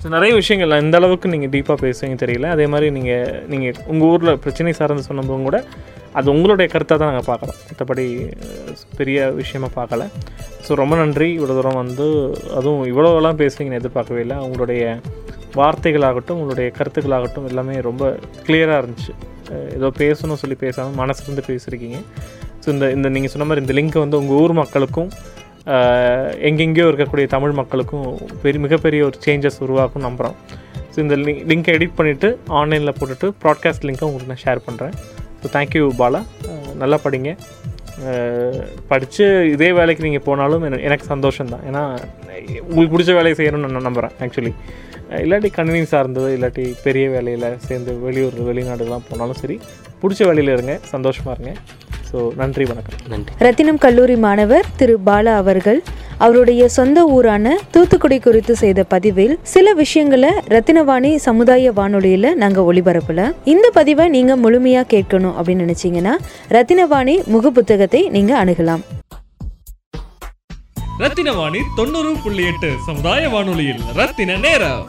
ஸோ நிறைய விஷயங்கள் இந்த அளவுக்கு நீங்கள் டீப்பாக பேசுவீங்க தெரியல. அதே மாதிரி நீங்கள் நீங்கள் உங்கள் ஊரில் பிரச்சனை சார்ந்து சொன்னதும் கூட அது உங்களுடைய கருத்தாக தான் நாங்கள் பார்க்குறோம். மற்றபடி பெரிய விஷயமா பார்க்கல. ஸோ ரொம்ப நன்றி. இவ்வளோ தூரம் வந்து அதுவும் இவ்வளோலாம் பேசுவீங்கன்னு எதிர்பார்க்கவே இல்லை. உங்களுடைய வார்த்தைகளாகட்டும் உங்களுடைய கருத்துக்களாகட்டும் எல்லாமே ரொம்ப கிளியராக இருந்துச்சு. ஏதோ பேசணும் சொல்லி பேசாமல் மனசுலேருந்து பேசியிருக்கீங்க. ஸோ இந்த இந்த நீங்கள் சொன்ன மாதிரி இந்த லிங்க் வந்து உங்கள் ஊர் மக்களுக்கும் எங்கெங்கேயோ இருக்கக்கூடிய தமிழ் மக்களுக்கும் பெரிய மிகப்பெரிய ஒரு சேஞ்சஸ் உருவாக்கும் நம்புகிறோம் ஸோ இந்த லிங்க் லிங்க்கை எடிட் பண்ணிவிட்டு ஆன்லைனில் போட்டுட்டு ப்ராட்காஸ்ட் லிங்க்கை உங்களுக்கு நான் ஷேர் பண்ணுறேன் ஸோ தேங்க்யூ பாலா. நல்லா படிங்க. படித்து இதே வேலைக்கு நீங்கள் போனாலும் எனக்கு எனக்கு சந்தோஷம் தான் ஏன்னா உங்களுக்கு பிடிச்ச வேலையை செய்யணும்னு நான் நம்புகிறேன் ஆக்சுவலி இல்லாட்டி கணினி சார்ந்தது இல்லாட்டி பெரிய வேலையில் சேர்ந்து வெளியூர் வெளிநாடுலாம் போனாலும் சரி பிடிச்ச வேலையில் இருங்க சந்தோஷமாக இருங்க. ஸோ நன்றி வணக்கம். நன்றி. ரத்தினம் கல்லூரி மாணவர் திரு பாலா அவர்கள் அவருடைய சொந்த ஊரான தூத்துக்குடி குறித்து செய்த பதிவில் சில விஷயங்களை ரத்தினவாணி சமுதாய வானொலியில நாங்க ஒளிபரப்பல. இந்த பதிவை நீங்க முழுமையா கேட்கணும் அப்படின்னு நினைச்சீங்கன்னா ரத்தினவாணி முக புத்தகத்தை நீங்க அணுகலாம். ரத்தின வாணி தொண்ணூறு புள்ளி எட்டு சமுதாய வானொலியில் ரத்தின நேரம்.